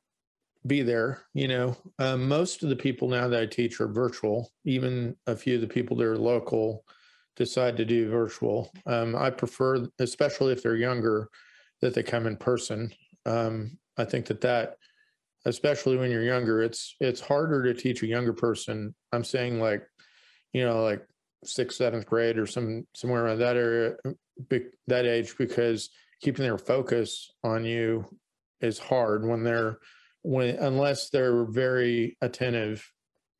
be there. You know, um, most of the people now that I teach are virtual. Even a few of the people that are local decide to do virtual. Um, I prefer, especially if they're younger, that they come in person. Um, I think that that, especially when you're younger, it's it's harder to teach a younger person. I'm saying like, you know, like sixth, seventh grade or some somewhere around that area, that age, because keeping their focus on you is hard when they're when unless they're very attentive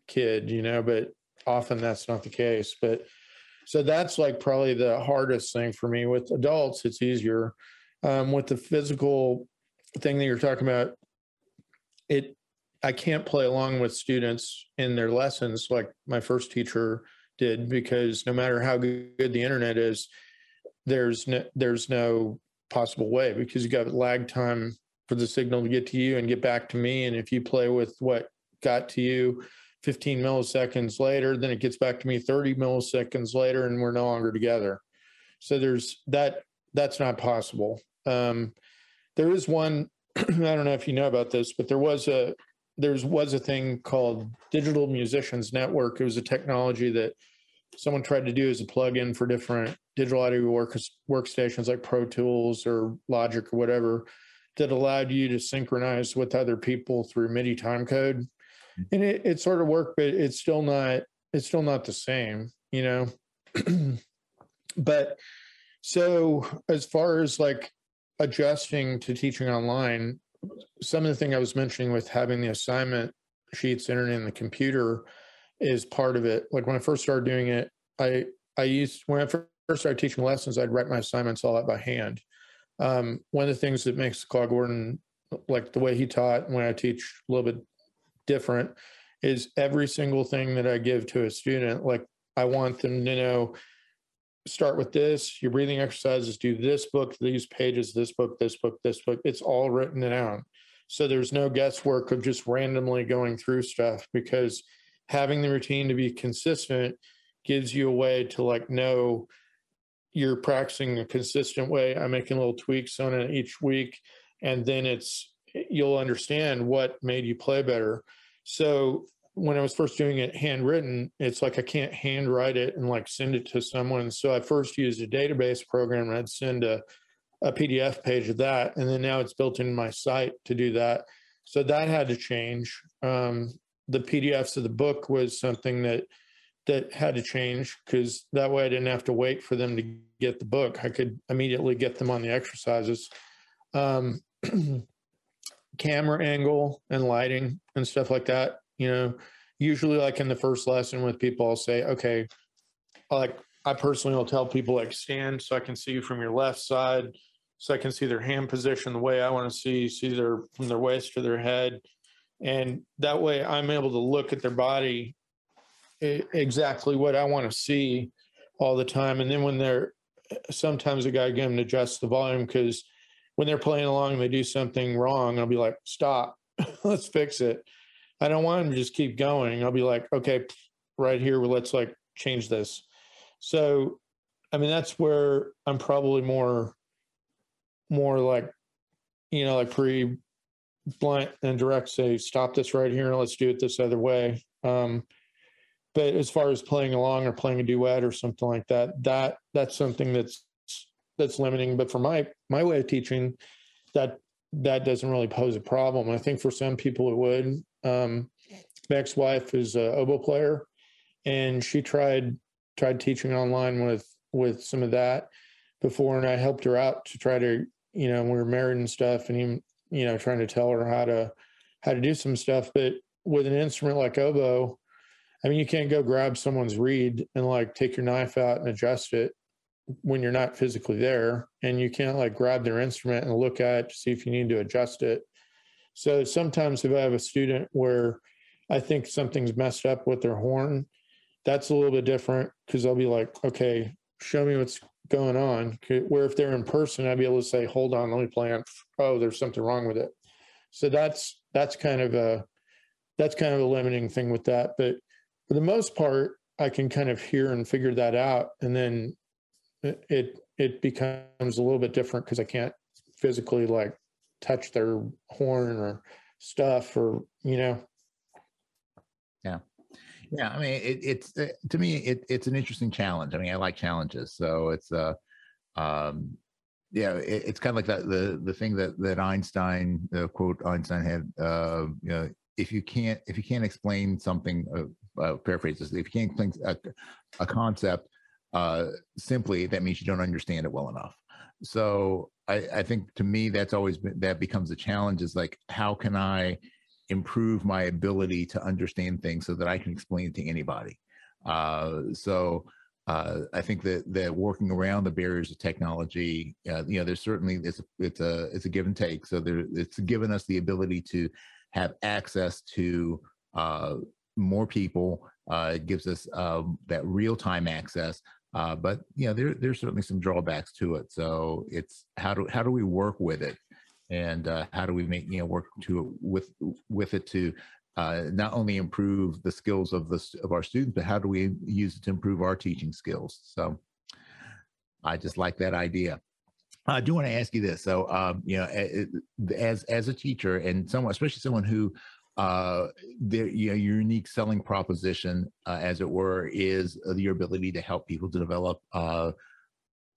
kid, you know. But often that's not the case. But so that's like probably the hardest thing for me. With adults, it's easier. Um, with the physical thing that you're talking about, it I can't play along with students in their lessons like my first teacher did because no matter how good the internet is, there's no there's no possible way because you got lag time for the signal to get to you and get back to me. And if you play with what got to you 15 milliseconds later, then it gets back to me 30 milliseconds later, and we're no longer together. So there's that that's not possible. Um, there is one i don't know if you know about this but there was a there was a thing called digital musicians network it was a technology that someone tried to do as a plug-in for different digital audio work, workstations like pro tools or logic or whatever that allowed you to synchronize with other people through midi time code mm-hmm. and it, it sort of worked but it's still not it's still not the same you know but so as far as like adjusting to teaching online, some of the thing I was mentioning with having the assignment sheets entered in the computer is part of it. Like when I first started doing it, I I used when I first started teaching lessons, I'd write my assignments all out by hand. Um, one of the things that makes Claude Gordon like the way he taught when I teach a little bit different is every single thing that I give to a student, like I want them to know start with this. Your breathing exercises do this book, these pages, this book, this book, this book. It's all written down. So there's no guesswork of just randomly going through stuff because having the routine to be consistent gives you a way to like know you're practicing a consistent way. I'm making little tweaks on it each week. And then it's, you'll understand what made you play better. So when I was first doing it handwritten, it's like I can't handwrite it and like send it to someone. So I first used a database program and I'd send a, a PDF page of that. And then now it's built into my site to do that. So that had to change. Um, the PDFs of the book was something that that had to change because that way I didn't have to wait for them to get the book. I could immediately get them on the exercises. Um, camera angle and lighting and stuff like that you know usually like in the first lesson with people i'll say okay like i personally will tell people like stand so i can see you from your left side so i can see their hand position the way i want to see see their from their waist to their head and that way i'm able to look at their body exactly what i want to see all the time and then when they're sometimes a guy can adjust the volume because when they're playing along and they do something wrong i'll be like stop let's fix it I don't want them to just keep going. I'll be like, okay, right here, let's like change this. So, I mean, that's where I'm probably more, more like, you know, like pretty blunt and direct. Say, stop this right here, and let's do it this other way. Um, but as far as playing along or playing a duet or something like that, that that's something that's that's limiting. But for my my way of teaching, that that doesn't really pose a problem. I think for some people it would. Um, my ex-wife is a oboe player, and she tried tried teaching online with with some of that before, and I helped her out to try to you know we were married and stuff, and even you know trying to tell her how to how to do some stuff. But with an instrument like oboe, I mean, you can't go grab someone's reed and like take your knife out and adjust it when you're not physically there and you can't like grab their instrument and look at it to see if you need to adjust it so sometimes if i have a student where i think something's messed up with their horn that's a little bit different because i'll be like okay show me what's going on where if they're in person i'd be able to say hold on let me plan oh there's something wrong with it so that's that's kind of a that's kind of a limiting thing with that but for the most part i can kind of hear and figure that out and then it it becomes a little bit different because I can't physically like touch their horn or stuff or you know. Yeah. I mean, it, it's uh, to me, it, it's an interesting challenge. I mean, I like challenges, so it's uh, um, yeah, it, it's kind of like that the the thing that that Einstein the quote Einstein had. Uh, you know, if you can't if you can't explain something, uh, uh, paraphrases, if you can't explain a, a concept uh, simply that means you don't understand it well enough. So I, I think to me that's always been that becomes a challenge is like how can I improve my ability to understand things so that I can explain it to anybody. Uh, so uh, I think that that working around the barriers of technology, uh, you know, there's certainly it's a, it's a it's a give and take. So there, it's given us the ability to have access to uh, more people. Uh, it gives us um, that real time access, uh, but you know, there there's certainly some drawbacks to it. So it's how do how do we work with it, and uh, how do we make you know work to with with it to uh, not only improve the skills of the of our students, but how do we use it to improve our teaching skills? So I just like that idea. I do want to ask you this. So, um, you know, as as a teacher and someone, especially someone who uh, their you know, your unique selling proposition, uh, as it were, is your ability to help people to develop uh,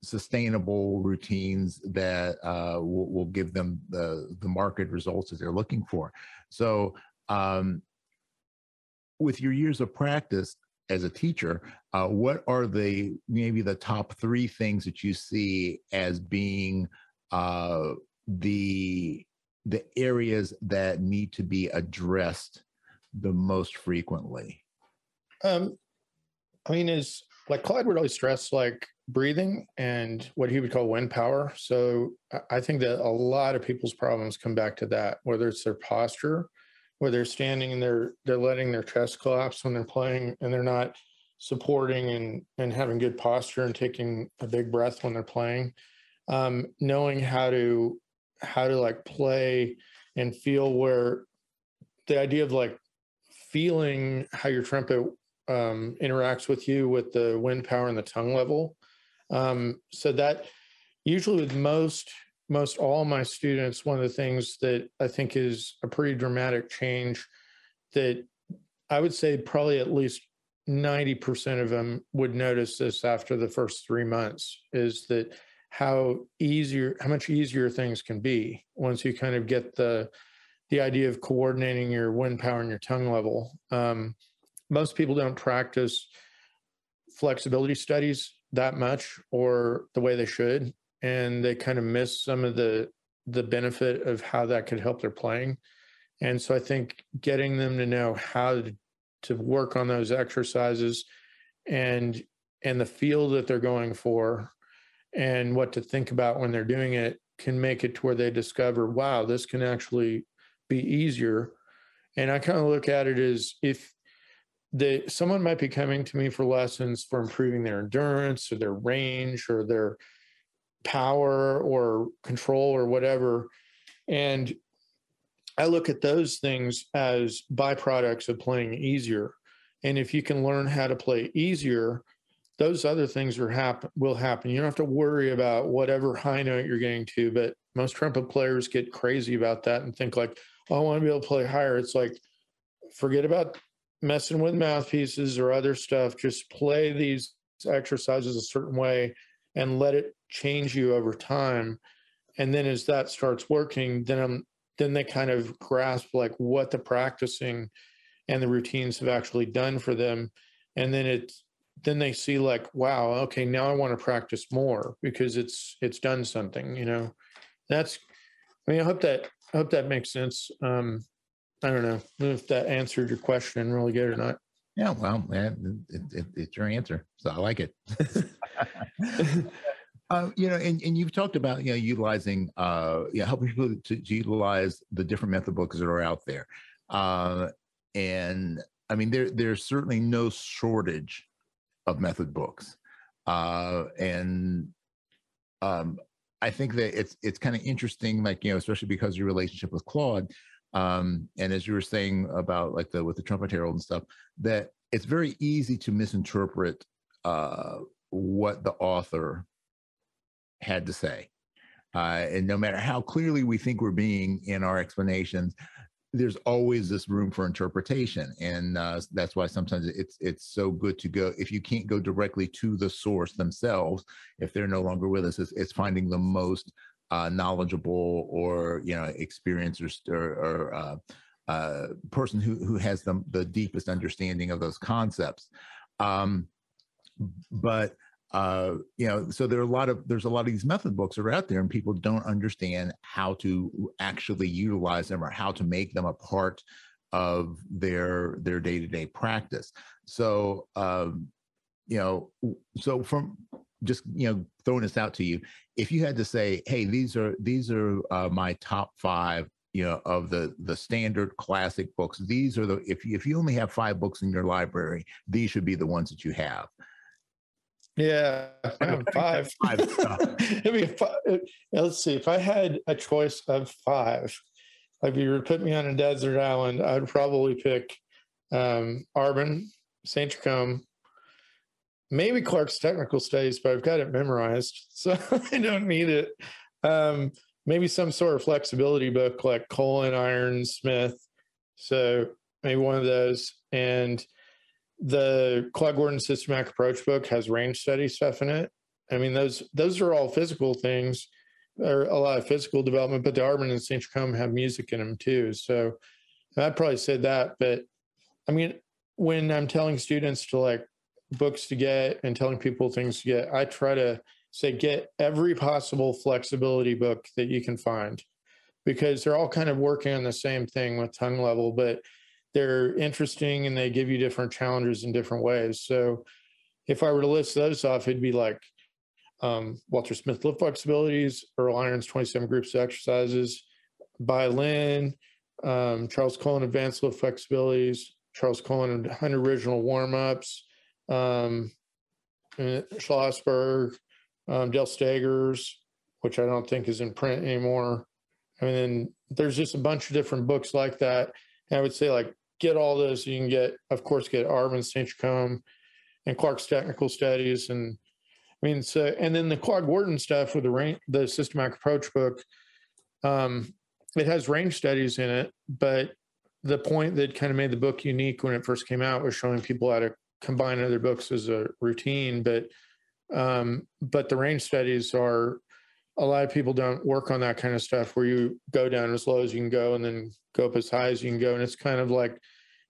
sustainable routines that uh, will, will, give them the the market results that they're looking for. So, um, with your years of practice as a teacher, uh, what are the maybe the top three things that you see as being uh, the the areas that need to be addressed the most frequently? Um, I mean, is like Claude would always stress like breathing and what he would call wind power. So I think that a lot of people's problems come back to that, whether it's their posture, where they're standing and they're they're letting their chest collapse when they're playing and they're not supporting and and having good posture and taking a big breath when they're playing. Um, knowing how to how to like play and feel where the idea of like feeling how your trumpet um, interacts with you with the wind power and the tongue level. Um, so that usually with most most all my students, one of the things that I think is a pretty dramatic change that I would say probably at least 90% of them would notice this after the first three months is that how easier how much easier things can be once you kind of get the the idea of coordinating your wind power and your tongue level um, most people don't practice flexibility studies that much or the way they should and they kind of miss some of the the benefit of how that could help their playing and so i think getting them to know how to, to work on those exercises and and the feel that they're going for and what to think about when they're doing it can make it to where they discover, wow, this can actually be easier. And I kind of look at it as if the someone might be coming to me for lessons for improving their endurance or their range or their power or control or whatever. And I look at those things as byproducts of playing easier. And if you can learn how to play easier, those other things are will happen. You don't have to worry about whatever high note you're getting to, but most trumpet players get crazy about that and think like, oh, I want to be able to play higher. It's like, forget about messing with mouthpieces or other stuff. Just play these exercises a certain way and let it change you over time. And then as that starts working, then I'm then they kind of grasp like what the practicing and the routines have actually done for them. And then it's then they see like, wow, okay, now I want to practice more because it's it's done something, you know. That's I mean, I hope that I hope that makes sense. Um, I don't know if that answered your question really good or not. Yeah, well, it, it, it's your answer, so I like it. uh, you know, and, and you've talked about you know utilizing, uh, yeah, helping people to, to utilize the different method books that are out there, uh, and I mean there there's certainly no shortage of method books, uh, and um, I think that it's it's kind of interesting, like you know, especially because your relationship with Claude, um, and as you were saying about like the with the trumpet herald and stuff, that it's very easy to misinterpret uh, what the author had to say. Uh, and no matter how clearly we think we're being in our explanations, there's always this room for interpretation, and uh, that's why sometimes it's it's so good to go if you can't go directly to the source themselves. If they're no longer with us, it's, it's finding the most uh, knowledgeable or you know experienced or, or uh, uh, person who who has the the deepest understanding of those concepts. Um, but uh, you know, so there are a lot of there's a lot of these method books that are out there, and people don't understand how to actually utilize them or how to make them a part of their their day to day practice. So, um, you know, so from just you know throwing this out to you. If you had to say hey these are these are uh, my top five you know of the the standard classic books these are the if you, if you only have five books in your library these should be the ones that you have. Yeah five five. I mean, five, let's see if i had a choice of five like if you were to put me on a desert island i'd probably pick um Arban saint Jacome maybe Clarke's technical studies, but I've got it memorized, so I don't need it. Um, maybe some sort of flexibility book like Colin, Iron Smith. So maybe one of those. And the Claude Gordon Systematic Approach book has range study stuff in it. I mean, those those are all physical things, or a lot of physical development. But the Arban and Saint Jacome have music in them too. So I'd probably said that. But I mean, when I'm telling students to like books to get and telling people things to get, I try to say get every possible flexibility book that you can find because they're all kind of working on the same thing with tongue level, but they're interesting and they give you different challenges in different ways. So if I were to list those off, it'd be like um, Walter Smith lip flexibilities, Earl Irons 27 groups of exercises, by Lynn, um, Charles Colin advanced lip flexibilities, Charles Colin 100 original warm ups, um, Schlossberg, um, Dale Stagers, which I don't think is in print anymore. I mean, there's just a bunch of different books like that. And I would say, like, get all those. You can get, of course, get Arban St. Jacome, and Clarke's Technical Studies. And I mean, so, and then the Claude Gordon stuff with the range, the systematic approach book, um, it has range studies in it, but the point that kind of made the book unique when it first came out was showing people how to combine other books as a routine, but um, but the range studies are a lot of people don't work on that kind of stuff where you go down as low as you can go and then go up as high as you can go, and it's kind of like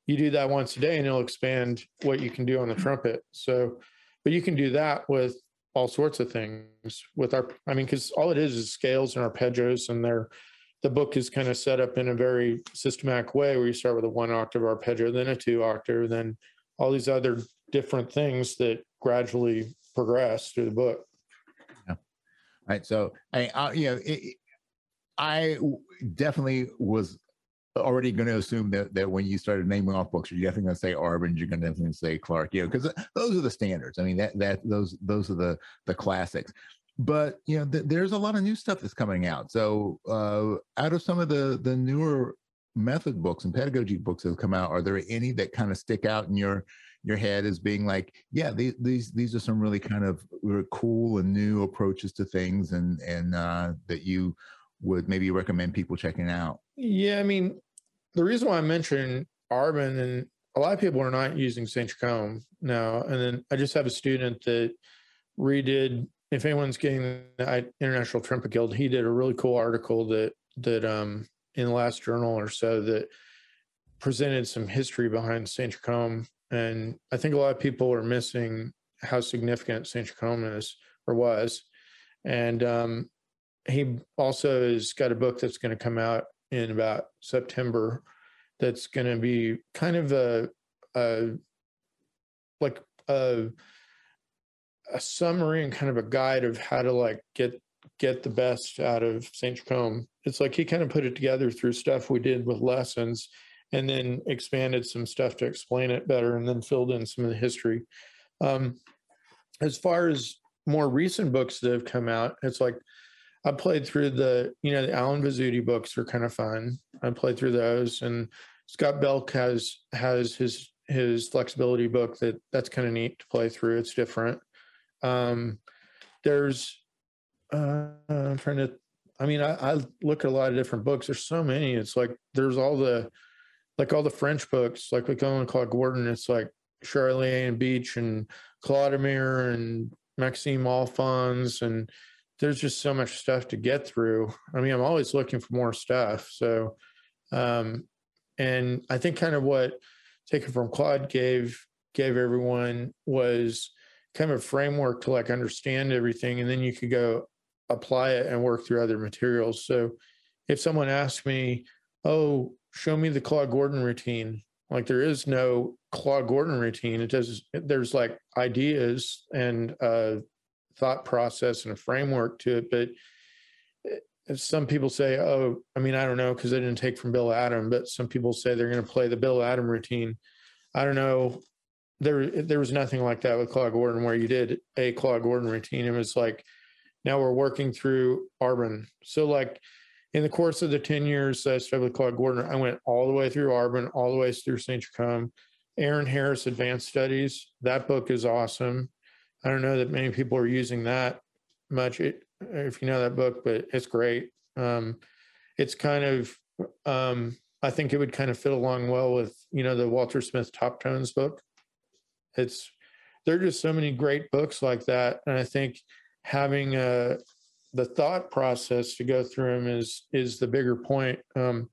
you do that once a day and it'll expand what you can do on the trumpet. So, but you can do that with all sorts of things with our i mean because all it is is scales and arpeggios and they're the book is kind of set up in a very systematic way where you start with a one octave arpeggio then a two octave then all these other different things that gradually progress through the book. Yeah. Right. So I, uh, you know, it, I definitely was already going to assume that that when you started naming off books, you're definitely going to say Arban, you're going to definitely say Clarke, you know, because those are the standards. I mean, that that those those are the the classics. But you know, th- there's a lot of new stuff that's coming out. So uh, out of some of the the newer method books and pedagogy books that have come out, are there any that kind of stick out in your your head as being like, yeah, these these these are some really kind of cool and new approaches to things, and and uh, that you would maybe recommend people checking out? Yeah, I mean, the reason why I mentioned Arban and a lot of people are not using St. Jacome now, and then I just have a student that redid. If anyone's getting the International Trumpet Guild, he did a really cool article that that um in the last journal or so that presented some history behind St. Jacome. And I think a lot of people are missing how significant St. Jacome is or was. And um, he also has got a book that's going to come out in about September that's going to be kind of a, a like a, a summary and kind of a guide of how to like get get the best out of St. Jacome. It's like he kind of put it together through stuff we did with lessons and then expanded some stuff to explain it better and then filled in some of the history. Um, as far as more recent books that have come out, it's like I played through the, you know, the Allen Vizzutti books are kind of fun. I played through those and Scott Belck has has his his flexibility book that that's kind of neat to play through. It's different. Um, there's uh, I'm trying to. I mean, I, I look at a lot of different books. There's so many. It's like there's all the like all the French books, like go on Claude Gordon. It's like Charlier and Bitsch and Clodomir and Maxime Alphonse, and there's just so much stuff to get through. I mean, I'm always looking for more stuff. So, um, and I think kind of what taken from Claude gave gave everyone was kind of a framework to like understand everything, and then you could go apply it and work through other materials. So, if someone asks me, "Oh, show me the Claude Gordon routine," like there is no Claude Gordon routine. It does. There's like ideas and uh, thought process and a framework to it, but eh, some people say, oh, I mean, I don't know because they didn't take from Bill Adam, but some people say they're going to play the Bill Adam routine. I don't know. There, there was nothing like that with Claude Gordon where you did a Claude Gordon routine. It was like, now we're working through Arban. So like in the course of the 10 years that I studied with Claude Gordon, I went all the way through Arban, all the way through St. Jacome. Aaron Harris Advanced Studies, that book is awesome. I don't know that many people are using that much. It, if you know that book, but it's great. Um, it's kind of, um, I think it would kind of fit along well with you know the Walter Smith Top Tones book. It's there are just so many great books like that, and I think having a uh, the thought process to go through them is is the bigger point. Um,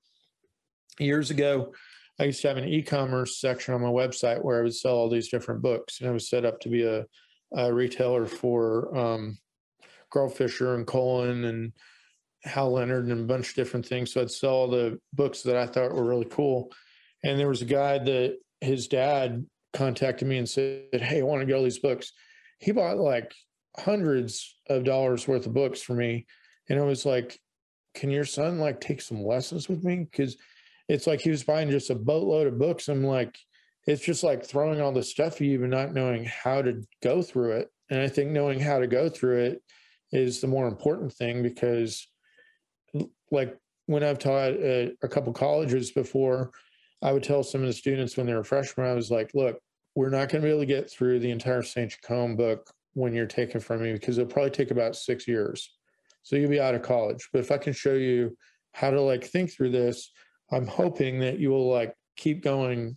years ago, I used to have an e-commerce section on my website where I would sell all these different books, and I was set up to be a a retailer for um, Carl Fischer and Colin and Hal Leonard and a bunch of different things. So I'd sell all the books that I thought were really cool. And there was a guy that his dad contacted me and said, Hey, I want to get all these books. He bought like hundreds of dollars worth of books for me. And I was like, Can your son like take some lessons with me? Because it's like he was buying just a boatload of books. I'm like, it's just like throwing all the stuff at you and not knowing how to go through it. And I think knowing how to go through it is the more important thing because, like when I've taught at a couple colleges before, I would tell some of the students when they were freshmen, I was like, look, we're not going to be able to get through the entire St. Jacome book when you're taking from me because it'll probably take about six years. So you'll be out of college. But if I can show you how to like think through this, I'm hoping that you will like keep going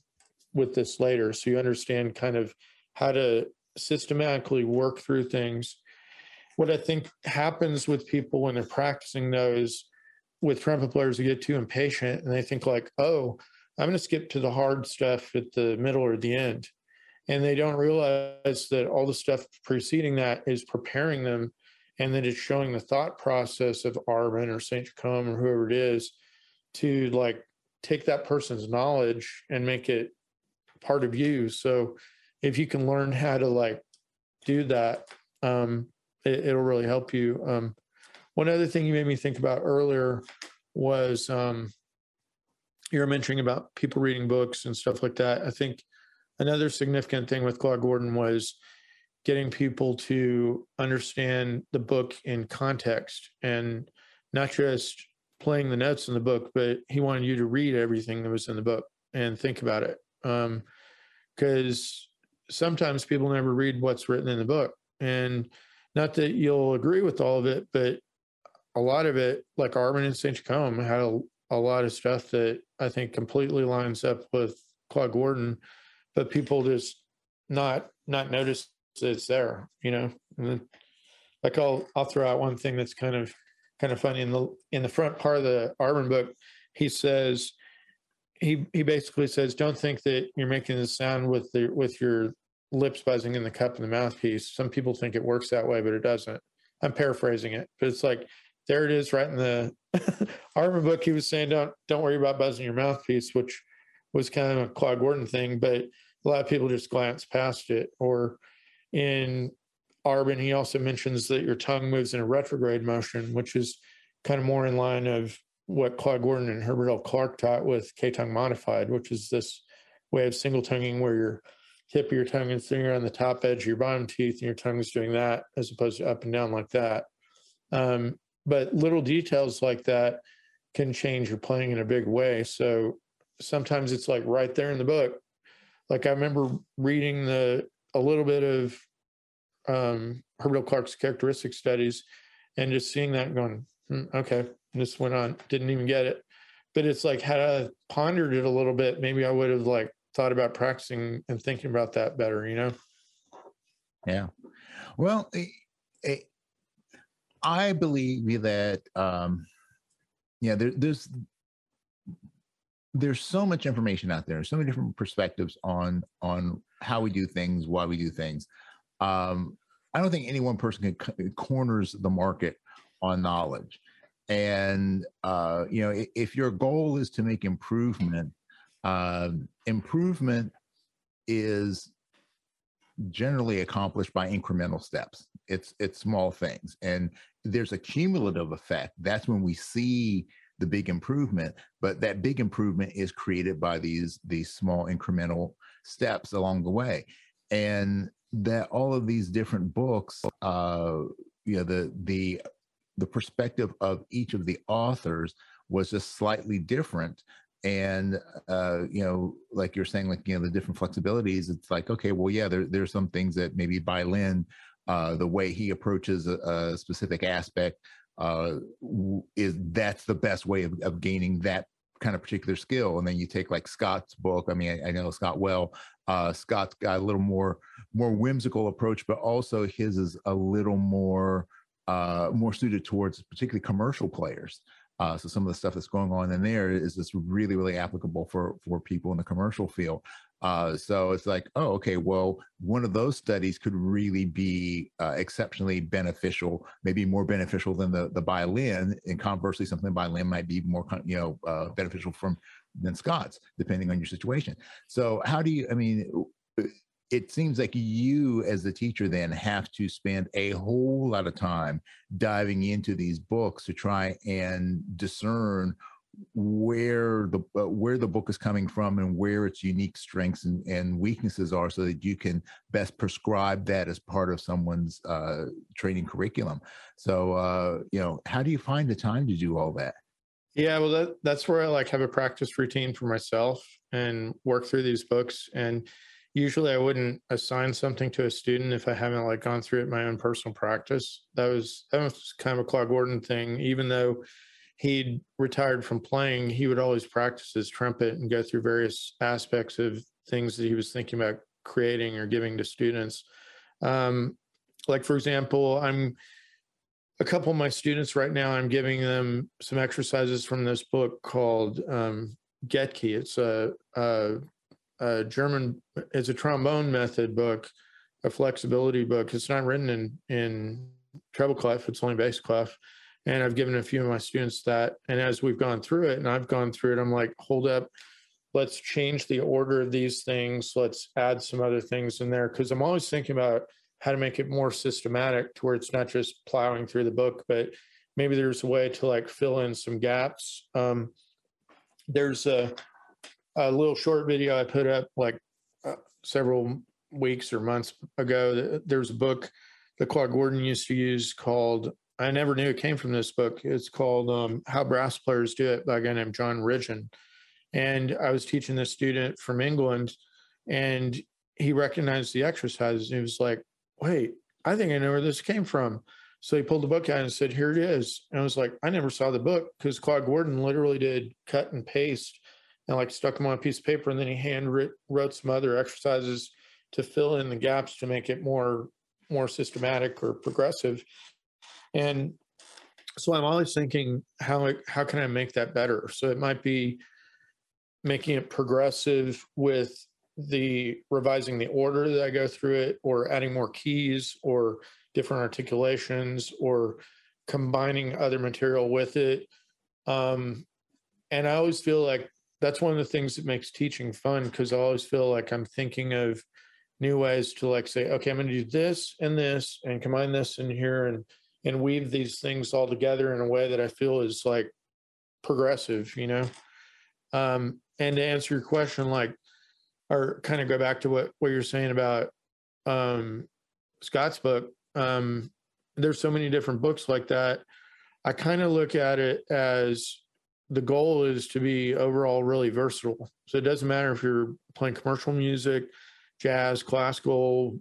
with this later so you understand kind of how to systematically work through things what i think happens with people when they're practicing those with trumpet players who get too impatient and they think like oh i'm going to skip to the hard stuff at the middle or the end and they don't realize that all the stuff preceding that is preparing them and that it's showing the thought process of Arban or St. Jacome or whoever it is to like take that person's knowledge and make it part of you. So if you can learn how to like do that, um, it, will really help you. Um, one other thing you made me think about earlier was um, you were mentioning about people reading books and stuff like that. I think another significant thing with Claude Gordon was getting people to understand the book in context and not just playing the notes in the book, but he wanted you to read everything that was in the book and think about it. Um, because sometimes people never read what's written in the book. And not that you'll agree with all of it, but a lot of it, like Arban and St. Jacome, had a, a lot of stuff that I think completely lines up with Claude Gordon, but people just not not notice that it's there, you know. And then, like I'll I'll throw out one thing that's kind of kind of funny in the in the front part of the Arban book. He says he he basically says, don't think that you're making the sound with the with your lips buzzing in the cup and the mouthpiece. Some people think it works that way, but it doesn't. I'm paraphrasing it, but it's like there it is right in the Arban book. He was saying, don't don't worry about buzzing your mouthpiece, which was kind of a Claude Gordon thing, but a lot of people just glance past it. Or in Arban, he also mentions that your tongue moves in a retrograde motion, which is kind of more in line of what Claude Gordon and Herbert L. Clarke taught with K tongue modified, which is this way of single tonguing where your tip of your tongue is sitting on the top edge of your bottom teeth and your tongue is doing that as opposed to up and down like that. Um, but little details like that can change your playing in a big way. So sometimes it's like right there in the book. Like I remember reading the a little bit of um, Herbert Clarke's characteristic studies and just seeing that going, hmm, okay, and this went on, didn't even get it. But it's like, had I pondered it a little bit, maybe I would have like thought about practicing and thinking about that better, you know? Yeah. Well, it, it, I believe that, um, yeah, there, there's, there's so much information out there, so many different perspectives on on how we do things, why we do things. Um, I don't think any one person can corners the market on knowledge. And uh, you know, if your goal is to make improvement, uh, improvement is generally accomplished by incremental steps. It's it's small things, and there's a cumulative effect. That's when we see the big improvement but that big improvement is created by these these small incremental steps along the way. And that all of these different books uh you know the the the perspective of each of the authors was just slightly different. And uh you know like you're saying like you know the different flexibilities it's like okay well yeah there there's some things that maybe by Lin uh the way he approaches a, a specific aspect uh, is that's the best way of, of gaining that kind of particular skill. And then you take like Scott's book. I mean, I, I know Scott well. Uh, Scott's got a little more more whimsical approach, but also his is a little more uh, more suited towards particularly commercial players. Uh, so some of the stuff that's going on in there is just really, really applicable for for people in the commercial field. Uh, so it's like, oh, okay, well, one of those studies could really be uh, exceptionally beneficial, maybe more beneficial than the the Bai Lin, and conversely, something Bai Lin might be more, you know, uh, beneficial from than Scott's, depending on your situation. So how do you? I mean, it seems like you as the teacher then have to spend a whole lot of time diving into these books to try and discern where the uh, where the book is coming from and where its unique strengths and, and weaknesses are so that you can best prescribe that as part of someone's uh, training curriculum. So uh, you know how do you find the time to do all that? Yeah well that, that's where i like have a practice routine for myself and work through these books. And usually i wouldn't assign something to a student if i haven't like gone through it my own personal practice. That was that was kind of a claude gordon thing even though he'd retired from playing, he would always practice his trumpet and go through various aspects of things that he was thinking about creating or giving to students. Um, like, for example, I'm a couple of my students right now, I'm giving them some exercises from this book called um, Key. It's a, a, a German, it's a trombone method book, a flexibility book. It's not written in, in treble clef, it's only bass clef and I've given a few of my students that. And as we've gone through it, and I've gone through it, I'm like, hold up, let's change the order of these things. Let's add some other things in there because I'm always thinking about how to make it more systematic to where it's not just plowing through the book, but maybe there's a way to like fill in some gaps. Um, there's a, a little short video I put up like uh, several weeks or months ago. There's a book that Claude Gordon used to use called I never knew it came from this book. It's called um, How Brass Players Do It by a guy named John Ridgeon. And I was teaching this student from England, and he recognized the exercises. And he was like, wait, I think I know where this came from. So he pulled the book out and said, here it is. And I was like, I never saw the book because Claude Gordon literally did cut and paste and like stuck them on a piece of paper. And then he hand wrote some other exercises to fill in the gaps to make it more, more systematic or progressive. And so I'm always thinking, how, how can I make that better? So it might be making it progressive with the revising the order that I go through it or adding more keys or different articulations or combining other material with it. Um, and I always feel like that's one of the things that makes teaching fun because I always feel like I'm thinking of new ways to like say, okay, I'm going to do this and this and combine this in here and and weave these things all together in a way that I feel is like progressive, you know. Um, and to answer your question, like or kind of go back to what what you're saying about um, Scott's book. Um, there's so many different books like that. I kind of look at it as the goal is to be overall really versatile. So it doesn't matter if you're playing commercial music, jazz, classical,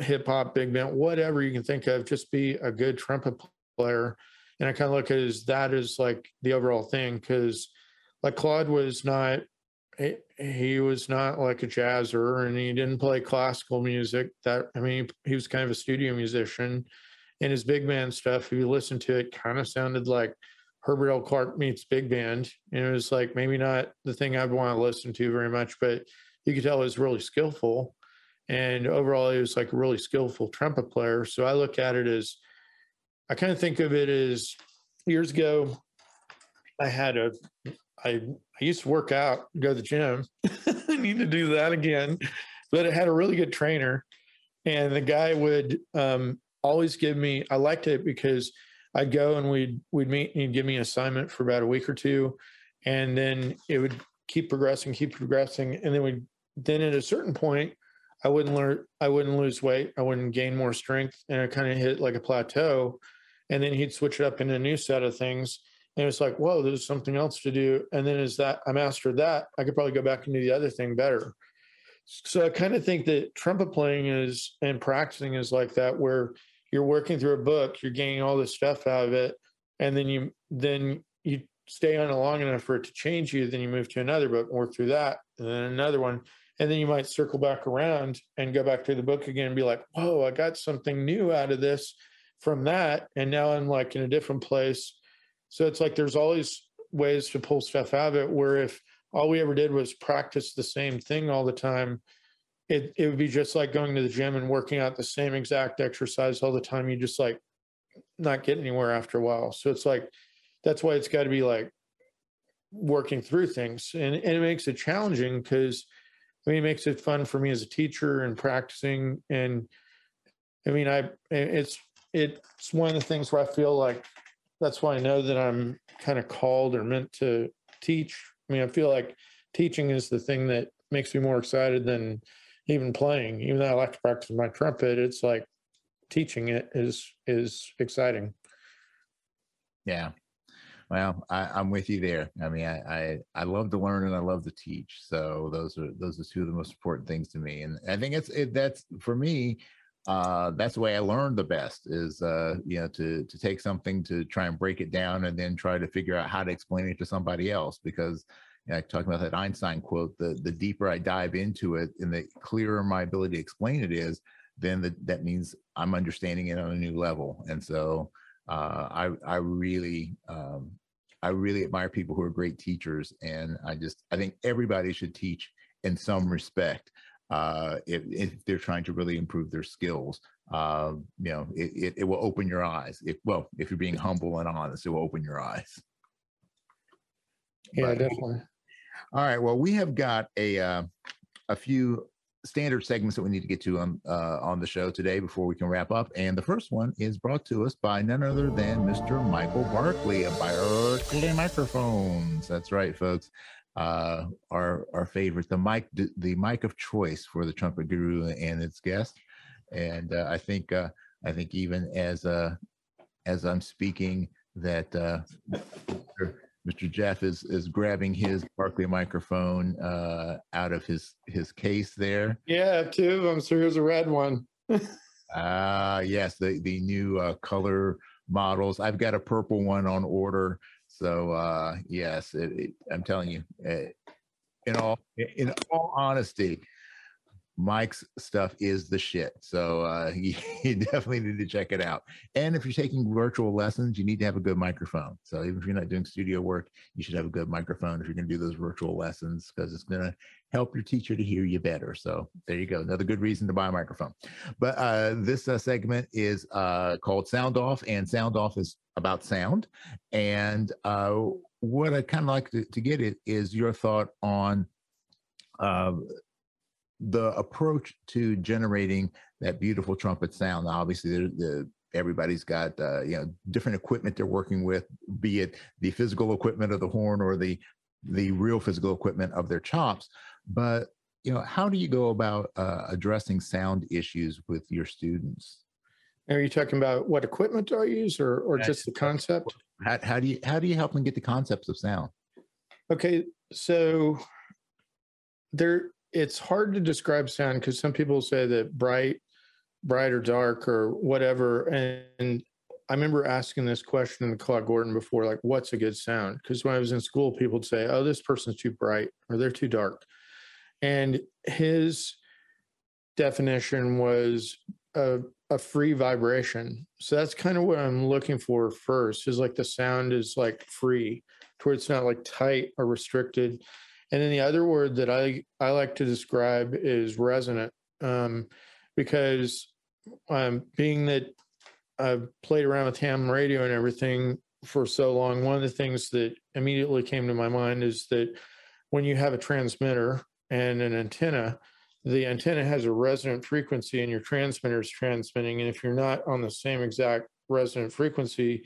hip hop, big band, whatever you can think of, just be a good trumpet player. And I kind of look at it as that is like the overall thing because like Claude was not he, he was not like a jazzer and he didn't play classical music that i mean he was kind of a studio musician. And his big band stuff if you listen to it kind of sounded like herbert l. Clarke meets big band. And it was like maybe not the thing i'd want to listen to very much but you could tell it was really skillful and overall he was like a really skillful trumpet player so i look at it as i kind of think of it as years ago i had a I I used to work out, go to the gym. I need to do that again. But it had a really good trainer, and the guy would um, always give me. I liked it because I'd go and we'd we'd meet, and he'd give me an assignment for about a week or two, and then it would keep progressing, keep progressing, and then we then at a certain point, I wouldn't learn, I wouldn't lose weight, I wouldn't gain more strength, and I kind of hit like a plateau, and then he'd switch it up into a new set of things and it's like, whoa, there's something else to do. And then as that I mastered that, I could probably go back and do the other thing better. So I kind of think that trumpet playing is and practicing is like that, where you're working through a book, you're gaining all this stuff out of it, and then you then you stay on it long enough for it to change you, then you move to another book, work through that, and then another one. And then you might circle back around and go back to the book again and be like, whoa, I got something new out of this from that. And now I'm like in a different place so it's like there's always ways to pull stuff out of it where if all we ever did was practice the same thing all the time, it, it would be just like going to the gym and working out the same exact exercise all the time. You just like not get anywhere after a while. So it's like that's why it's got to be like working through things. And, and it makes it challenging because I mean, it makes it fun for me as a teacher and practicing. And I mean, I, it's, it's one of the things where I feel like that's why I know that I'm kind of called or meant to teach. I mean, I feel like teaching is the thing that makes me more excited than even playing. Even though I like to practice my trumpet, it's like teaching it is is exciting. Yeah. Well, I, am with you there. I mean, I, I, I love to learn and I love to teach. So those are those are two of the most important things to me. And I think it's it, that's for me uh, that's the way I learned the best is, uh, you know, to, to take something to try and break it down and then try to figure out how to explain it to somebody else. Because you know, talking about that Einstein quote, the, the deeper I dive into it and the clearer my ability to explain it is, then the, that means I'm understanding it on a new level. And so uh, I, I really, um, I really admire people who are great teachers. And I just, I think everybody should teach in some respect uh, if, if, they're trying to really improve their skills. Uh, you know, it, it, it, will open your eyes. If well, if you're being humble and honest, it will open your eyes. Yeah, but, definitely. All right. Well, we have got a uh, a few standard segments that we need to get to on uh, on the show today before we can wrap up. And the first one is brought to us by none other than Mr. Michael Barkley of Barkley Microphones. That's right, folks uh, our our favorite, the mic, the mic of choice for the trumpet guru and its guest. And uh, I think uh, I think even as a as I'm speaking that uh, Mr. Jeff is is grabbing his Barkley microphone uh, out of his his case there. Yeah, two of them. So here's a red one. Ah, uh, yes, the the new uh, color models. I've got a purple one on order. So uh, yes, it, it, I'm telling you, uh, in all in all honesty, Mike's stuff is the shit. So uh, you, you, definitely need to check it out. And if you're taking virtual lessons, you need to have a good microphone. So even if you're not doing studio work, you should have a good microphone if you're going to do those virtual lessons because it's going to help your teacher to hear you better. So there you go. Another good reason to buy a microphone. But uh, this uh, segment is uh, called Sound Off, and Sound Off is about sound. And uh, what I kind of like to, to, get it is your thought on uh, the approach to generating that beautiful trumpet sound. Obviously, the, the everybody's got uh, you know different equipment they're working with, be it the physical equipment of the horn or the the real physical equipment of their chops. But you know, how do you go about uh, addressing sound issues with your students? Are you talking about what equipment do I use, or or just the concept? How, how do you how do you help them get the concepts of sound? Okay, so there it's hard to describe sound because some people say that bright, bright or dark or whatever. And I remember asking this question to Claude Gordon before, like, what's a good sound? Because when I was in school, people would say, oh, this person's too bright or they're too dark. And his definition was a, a free vibration. So that's kind of what I'm looking for first is like the sound is like free, to where it's not like tight or restricted and then the other word that I, I like to describe is resonant, um, because um, being that I've played around with ham radio and everything for so long, one of the things that immediately came to my mind is that when you have a transmitter and an antenna, the antenna has a resonant frequency and your transmitter is transmitting. And if you're not on the same exact resonant frequency,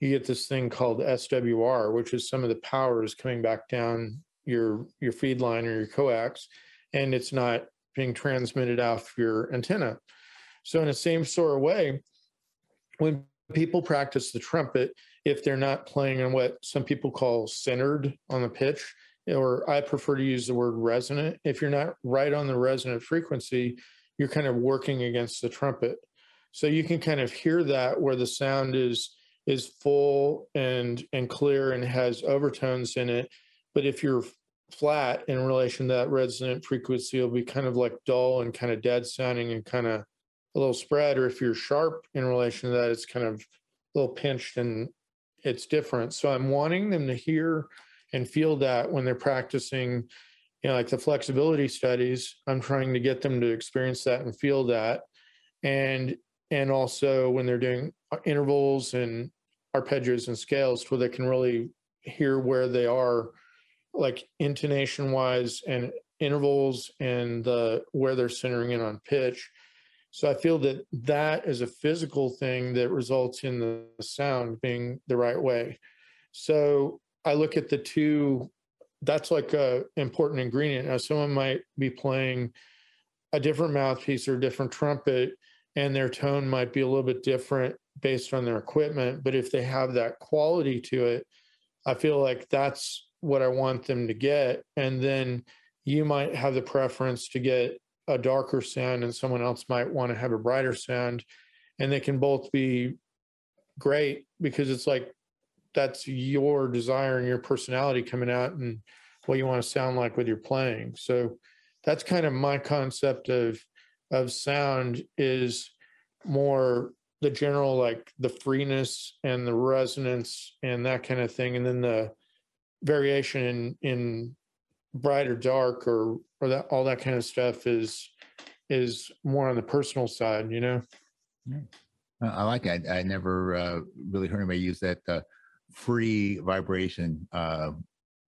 you get this thing called SWR, which is some of the power is coming back down your your feed line or your coax, and it's not being transmitted off your antenna. So in the same sort of way, when people practice the trumpet, if they're not playing on what some people call centered on the pitch, or I prefer to use the word resonant, if you're not right on the resonant frequency, you're kind of working against the trumpet. So you can kind of hear that where the sound is is full and and clear and has overtones in it but if you're flat in relation to that resonant frequency, it'll be kind of like dull and kind of dead sounding and kind of a little spread. Or if you're sharp in relation to that, it's kind of a little pinched and it's different. So I'm wanting them to hear and feel that when they're practicing, you know, like the flexibility studies, I'm trying to get them to experience that and feel that. And and also when they're doing intervals and arpeggios and scales where they can really hear where they are like intonation wise and intervals and the where they're centering in on pitch. So I feel that that is a physical thing that results in the sound being the right way. So I look at the two. That's like a important ingredient. Now someone might be playing a different mouthpiece or a different trumpet, and their tone might be a little bit different based on their equipment. But if they have that quality to it, I feel like that's what I want them to get. And then you might have the preference to get a darker sound, and someone else might want to have a brighter sound. And they can both be great because it's like that's your desire and your personality coming out and what you want to sound like with your playing. So that's kind of my concept of of sound is more the general like the freeness and the resonance and that kind of thing and then the variation in in bright or dark or or that all that kind of stuff is is more on the personal side you know? I like it. I, I never uh, really heard anybody use that uh, free vibration uh,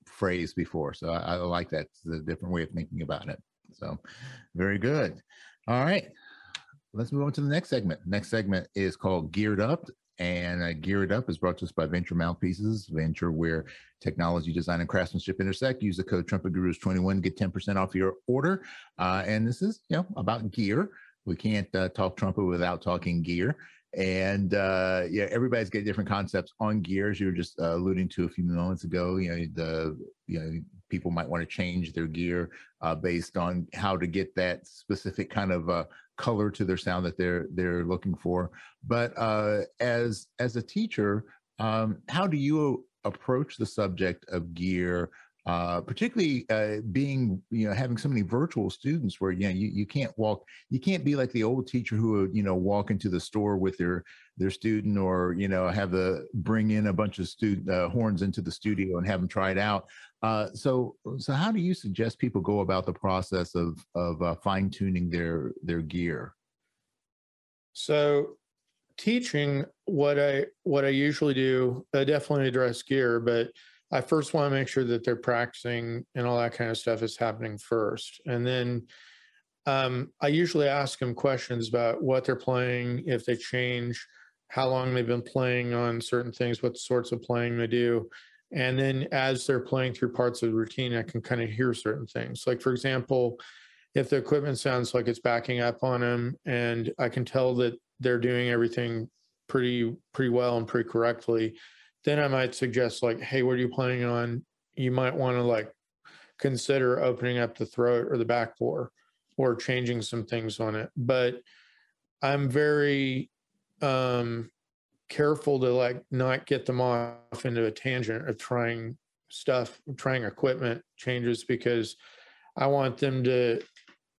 phrase before. So I, I like that. It's a different way of thinking about it. So very good. All right. Let's move on to the next segment. Next segment is called geared up and uh, Gear It Up is brought to us by Venture Mouthpieces, Venture where technology, design, and craftsmanship intersect. Use the code Trumpet Gurus 21, get 10% off your order. Uh, and this is, you know, about gear. We can't uh, talk trumpet without talking gear. and uh, yeah, everybody's got different concepts on gears. You were just uh, alluding to a few moments ago. You know, the you know people might want to change their gear uh, based on how to get that specific kind of uh, color to their sound that they're they're looking for. But uh, as as a teacher, um, how do you approach the subject of gear uh, particularly uh, being you know having so many virtual students where you know you, you can't walk you can't be like the old teacher who would you know walk into the store with their their student or you know have the bring in a bunch of student uh, horns into the studio and have them try it out. Uh, so so how do you suggest people go about the process of of uh, fine tuning their their gear? So teaching what i what i usually do i definitely address gear but I first want to make sure that they're practicing and all that kind of stuff is happening first. And then um, I usually ask them questions about what they're playing, if they change, how long they've been playing on certain things, what sorts of playing they do. And then as they're playing through parts of the routine, I can kind of hear certain things. Like, for example, if the equipment sounds like it's backing up on them and I can tell that they're doing everything pretty pretty well and pretty correctly then I might suggest like, hey, what are you planning on? You might want to like consider opening up the throat or the back bore or changing some things on it. But I'm very um careful to like not get them off into a tangent of trying stuff, trying equipment changes because I want them to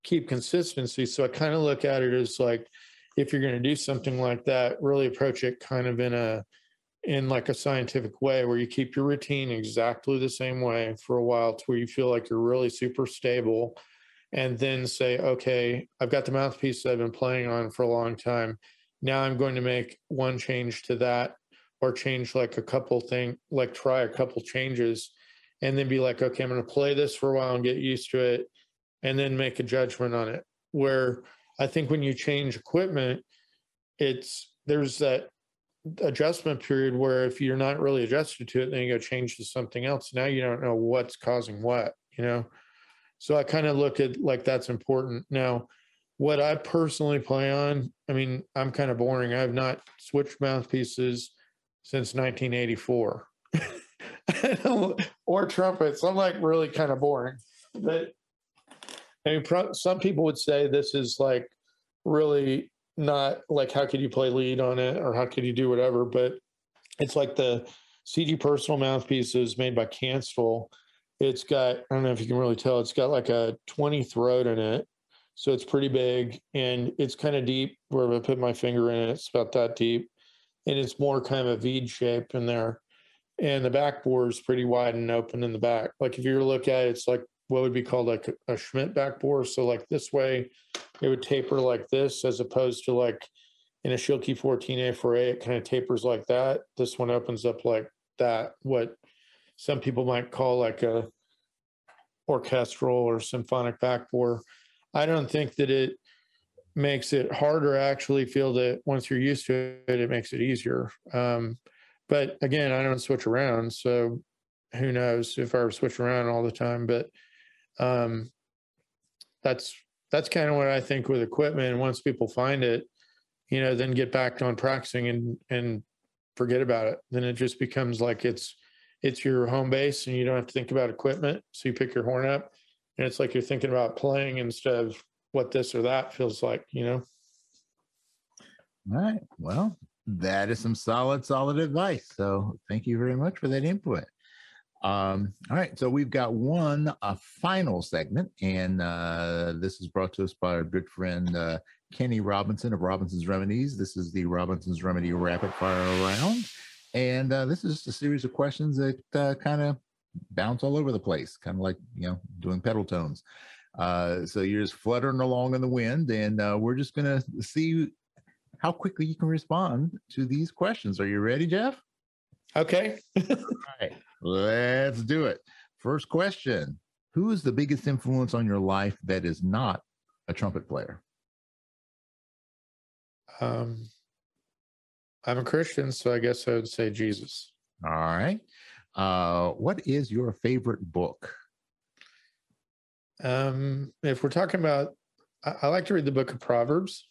keep consistency. So I kind of look at it as like if you're going to do something like that, really approach it kind of in a in like a scientific way where you keep your routine exactly the same way for a while to where you feel like you're really super stable and then say okay i've got the mouthpiece that i've been playing on for a long time. Now i'm going to make one change to that or change like a couple thing like try a couple changes and then be like okay i'm going to play this for a while and get used to it and then make a judgment on it where i think when you change equipment it's there's that adjustment period where if you're not really adjusted to it, then you go change to something else. Now you don't know what's causing what, you know? So I kind of look at like that's important. Now, what I personally play on, I mean, I'm kind of boring. I have not switched mouthpieces since 1984 or trumpets. I'm like really kind of boring. But I mean, pro- some people would say this is like really not like how could you play lead on it or how could you do whatever, but it's like the CG personal mouthpiece is made by Kanstul. It's got, I don't know if you can really tell, it's got like a 20 throat in it. So it's pretty big and it's kind of deep where I put my finger in it, it's about that deep. And it's more kind of a V shape in there. And the back bore is pretty wide and open in the back. Like if you look at it, it's like what would be called like a, Schmidt back bore. So like this way, it would taper like this as opposed to like in a Schilke 14A4A, it kind of tapers like that. This one opens up like that, what some people might call like a orchestral or symphonic back bore. I don't think that it makes it harder. I actually feel that once you're used to it, it makes it easier. Um, but again, I don't switch around. So who knows if I were switch around all the time, but um, that's that's kind of what I think with equipment. Once people find it, you know, then get back on practicing and and forget about it. Then it just becomes like it's it's your home base and you don't have to think about equipment. So you pick your horn up and it's like you're thinking about playing instead of what this or that feels like, you know. All right. Well, that is some solid, solid advice. So thank you very much for that input. Um, all right, so we've got one a final segment, and uh, this is brought to us by our good friend uh, Kenny Robinson of Robinson's Remedies. This is the Robinson's Remedy Rapid Fire Round, and uh, this is just a series of questions that uh, kind of bounce all over the place, kind of like you know doing pedal tones. Uh, so you're just fluttering along in the wind, and uh, we're just gonna see how quickly you can respond to these questions. Are you ready, Jeff? Okay. all right. Let's do it. First question Who is the biggest influence on your life that is not a trumpet player? Um, I'm a Christian, so I guess I would say Jesus. All right. Uh, what is your favorite book? Um, if we're talking about, I, I like to read the book of Proverbs.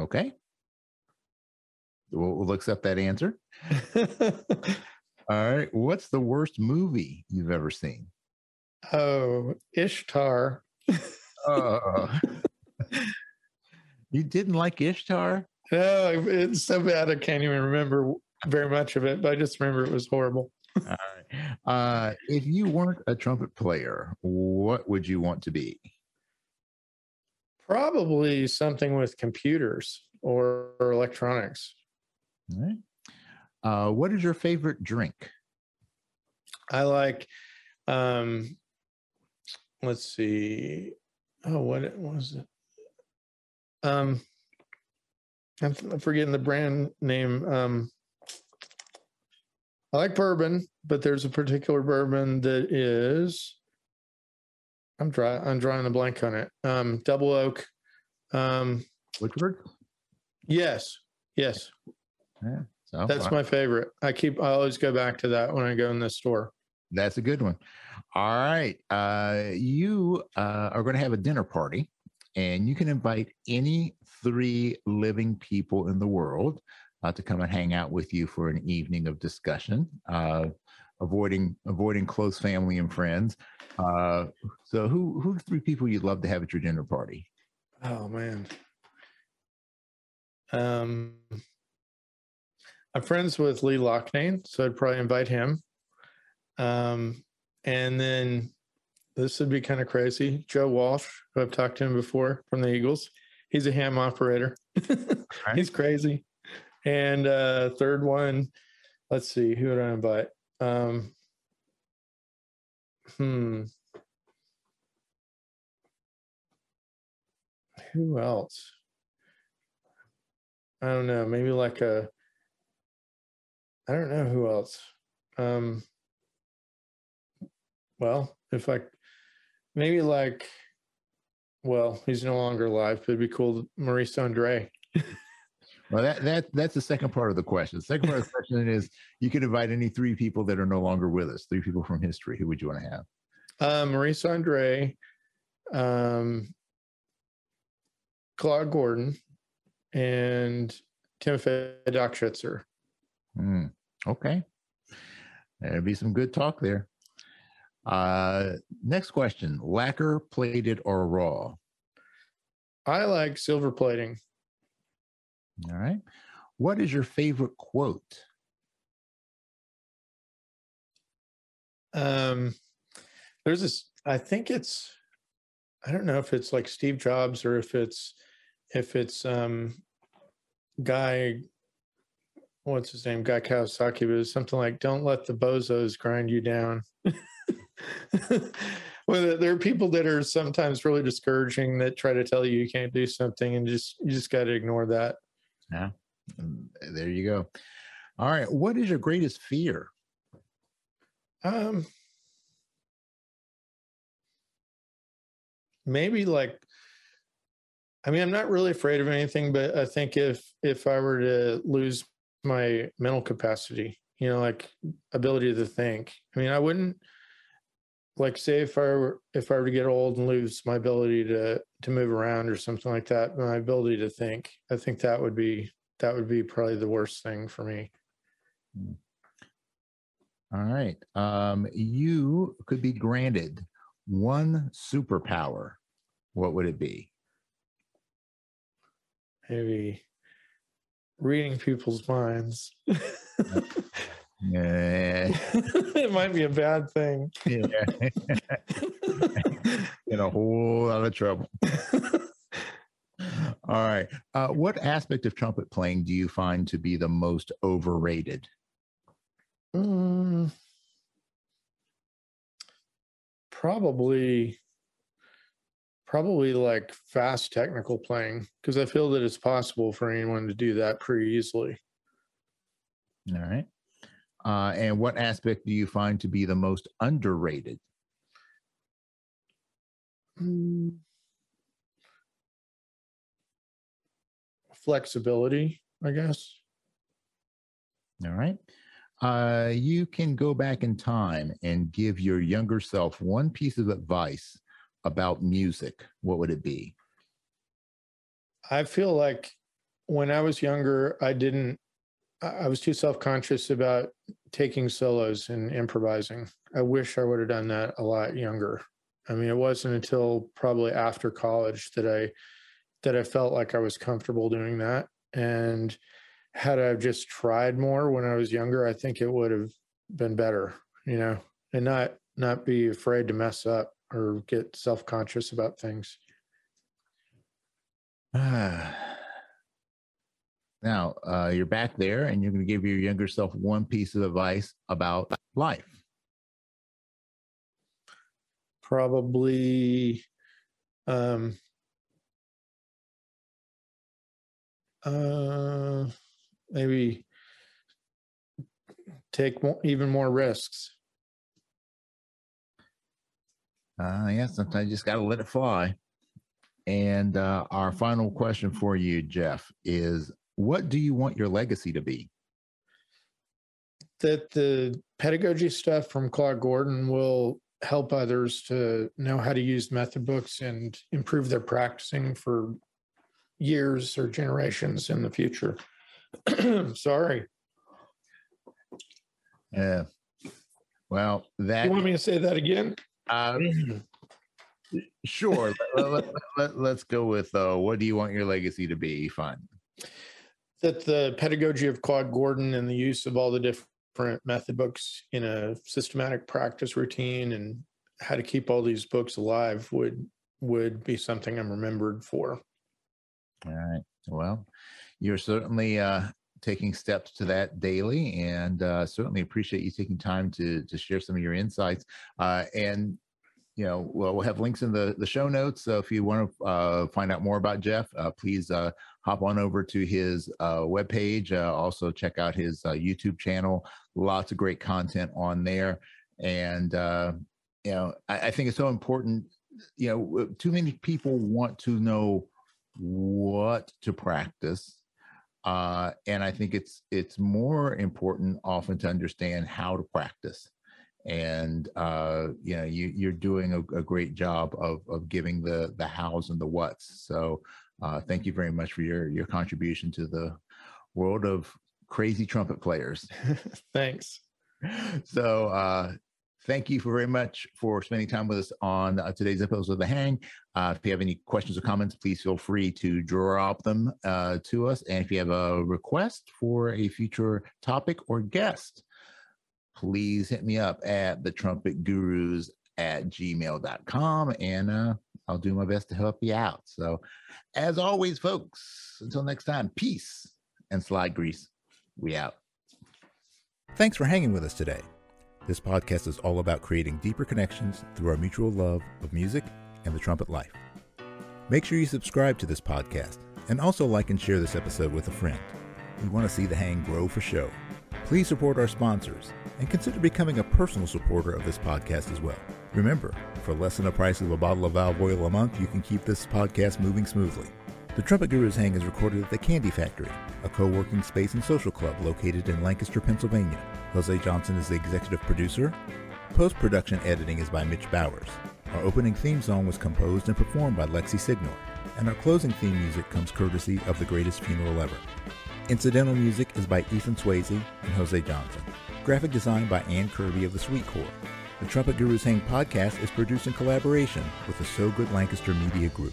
Okay. We'll, we'll accept that answer. All right. What's the worst movie you've ever seen? oh, Ishtar. Uh, you didn't like Ishtar? No, it's so bad I can't even remember very much of it, but I just remember it was horrible. All right. Uh, if you weren't a trumpet player, what would you want to be? Probably something with computers or, or electronics. All right. Uh, what is your favorite drink? I like um let's see. Oh, what it was it? Um I'm forgetting the brand name. Um I like bourbon, but there's a particular bourbon that is I'm dry I'm drawing a blank on it. Um double oak. Um Woodford? yes. Yes. So That's uh, my favorite. I keep I always go back to that when I go in the store. That's a good one. All right. Uh, you uh, are going to have a dinner party, and you can invite any three living people in the world uh, to come and hang out with you for an evening of discussion, uh, avoiding avoiding close family and friends. Uh, so, who who are the three people you'd love to have at your dinner party? Oh man. Um I'm friends with Lee Loughnane, so I'd probably invite him. Um and then this would be kind of crazy. Joe Walsh, who I've talked to him before from the Eagles. He's a ham operator. He's crazy. And uh third one, let's see, who would I invite? Um hmm. Who else? I don't know. Maybe like a. I don't know who else. Um. Well, if I, maybe like, well, he's no longer alive, but it'd be cool. Maurice Andre. Well, that that that's the second part of the question. The second part of the question is you can invite any three people that are no longer with us, three people from history. Who would you want to have? Uh, Maurice Andre, um, Claude Gordon, and Timothy Dokshizer. Hmm, okay. There'd be some good talk there. Uh, next question lacquer, plated, or raw? I like silver plating. All right. What is your favorite quote? Um, there's this. I think it's. I don't know if it's like Steve Jobs or if it's if it's um guy. What's his name? Guy Kawasaki, but it's something like "Don't let the bozos grind you down." well, there are people that are sometimes really discouraging that try to tell you you can't do something, and just you just got to ignore that. Yeah. There you go. All right. What is your greatest fear? Um, maybe like, I mean, I'm not really afraid of anything, but I think if if I were to lose my mental capacity, you know, like ability to think, I mean, I wouldn't like say if I were if I were to get old and lose my ability to to move around or something like that, my ability to think, I think that would be that would be probably the worst thing for me. All right. Um, you could be granted one superpower. What would it be? Maybe reading people's minds. Yeah. it might be a bad thing. yeah. In a whole lot of trouble. All right. Uh, what aspect of trumpet playing do you find to be the most overrated? Mm, probably, probably like fast technical playing because I feel that it's possible for anyone to do that pretty easily. All right. Uh, and what aspect do you find to be the most underrated? Mm. Flexibility, I guess. All right. Uh, you can go back in time and give your younger self one piece of advice about music. What would it be? I feel like when I was younger, I didn't. I was too self conscious about taking solos and improvising. I wish I would have done that a lot younger. I mean, it wasn't until probably after college that I that I felt like I was comfortable doing that. And had I just tried more when I was younger, I think it would have been better, you know, and not not be afraid to mess up or get self conscious about things. Now, uh, you're back there and you're going to give your younger self one piece of advice about life. Probably um, uh, maybe take more, even more risks. Uh, yeah, sometimes you just got to let it fly. And uh, our final question for you, Jeff, is what do you want your legacy to be? That the pedagogy stuff from Claude Gordon will help others to know how to use method books and improve their practicing for years or generations in the future. Sorry. Yeah. Well, that. You want me to say that again? Uh, sure. let, us let, let, go with uh, what do you want your legacy to be? Fine that the pedagogy of Claude Gordon and the use of all the different method books in a systematic practice routine and how to keep all these books alive would would be something I'm remembered for. All right. Well, you're certainly uh, taking steps to that daily, and uh, certainly appreciate you taking time to to share some of your insights. Uh, and you know, well, we'll have links in the, the show notes. So if you want to uh, find out more about Jeff, uh, please uh, hop on over to his uh, webpage. Also, check out his uh, YouTube channel. Lots of great content on there. And, uh, you know, I, I think it's so important. You know, too many people want to know what to practice. And I think it's it's more important often to understand how to practice and uh, you know you, you're doing a, a, great job of of giving the the hows and the whats. So uh, thank you very much for your your contribution to the world of crazy trumpet players. Thanks. So uh, thank you for very much for spending time with us on uh, today's episode of The Hang. Uh, if you have any questions or comments, please feel free to drop them uh, to us. And if you have a request for a future topic or guest, please hit me up at the trumpet gurus at gmail.com and uh, I'll do my best to help you out. So, as always, folks, until next time, peace and slide grease. We out. Thanks for hanging with us today. This podcast is all about creating deeper connections through our mutual love of music and the trumpet life. Make sure you subscribe to this podcast and also like and share this episode with a friend. We want to see the hang grow for show. Please support our sponsors and consider becoming a personal supporter of this podcast as well. Remember, for less than the price of a bottle of valve oil a month, you can keep this podcast moving smoothly. The Trumpet Gurus Hang is recorded at the Candy Factory, a co working space and social club located in Lancaster, Pennsylvania. Jose Johnson is the executive producer. Post production editing is by Mitch Bowers. Our opening theme song was composed and performed by Lexi Signor, and our closing theme music comes courtesy of The Greatest Funeral Ever. Incidental music is by Ethan Swayze and Jose Johnson. Graphic design by Ann Kirby of the Sweet Corps. The Trumpet Gurus Hang podcast is produced in collaboration with the So Good Lancaster Media Group.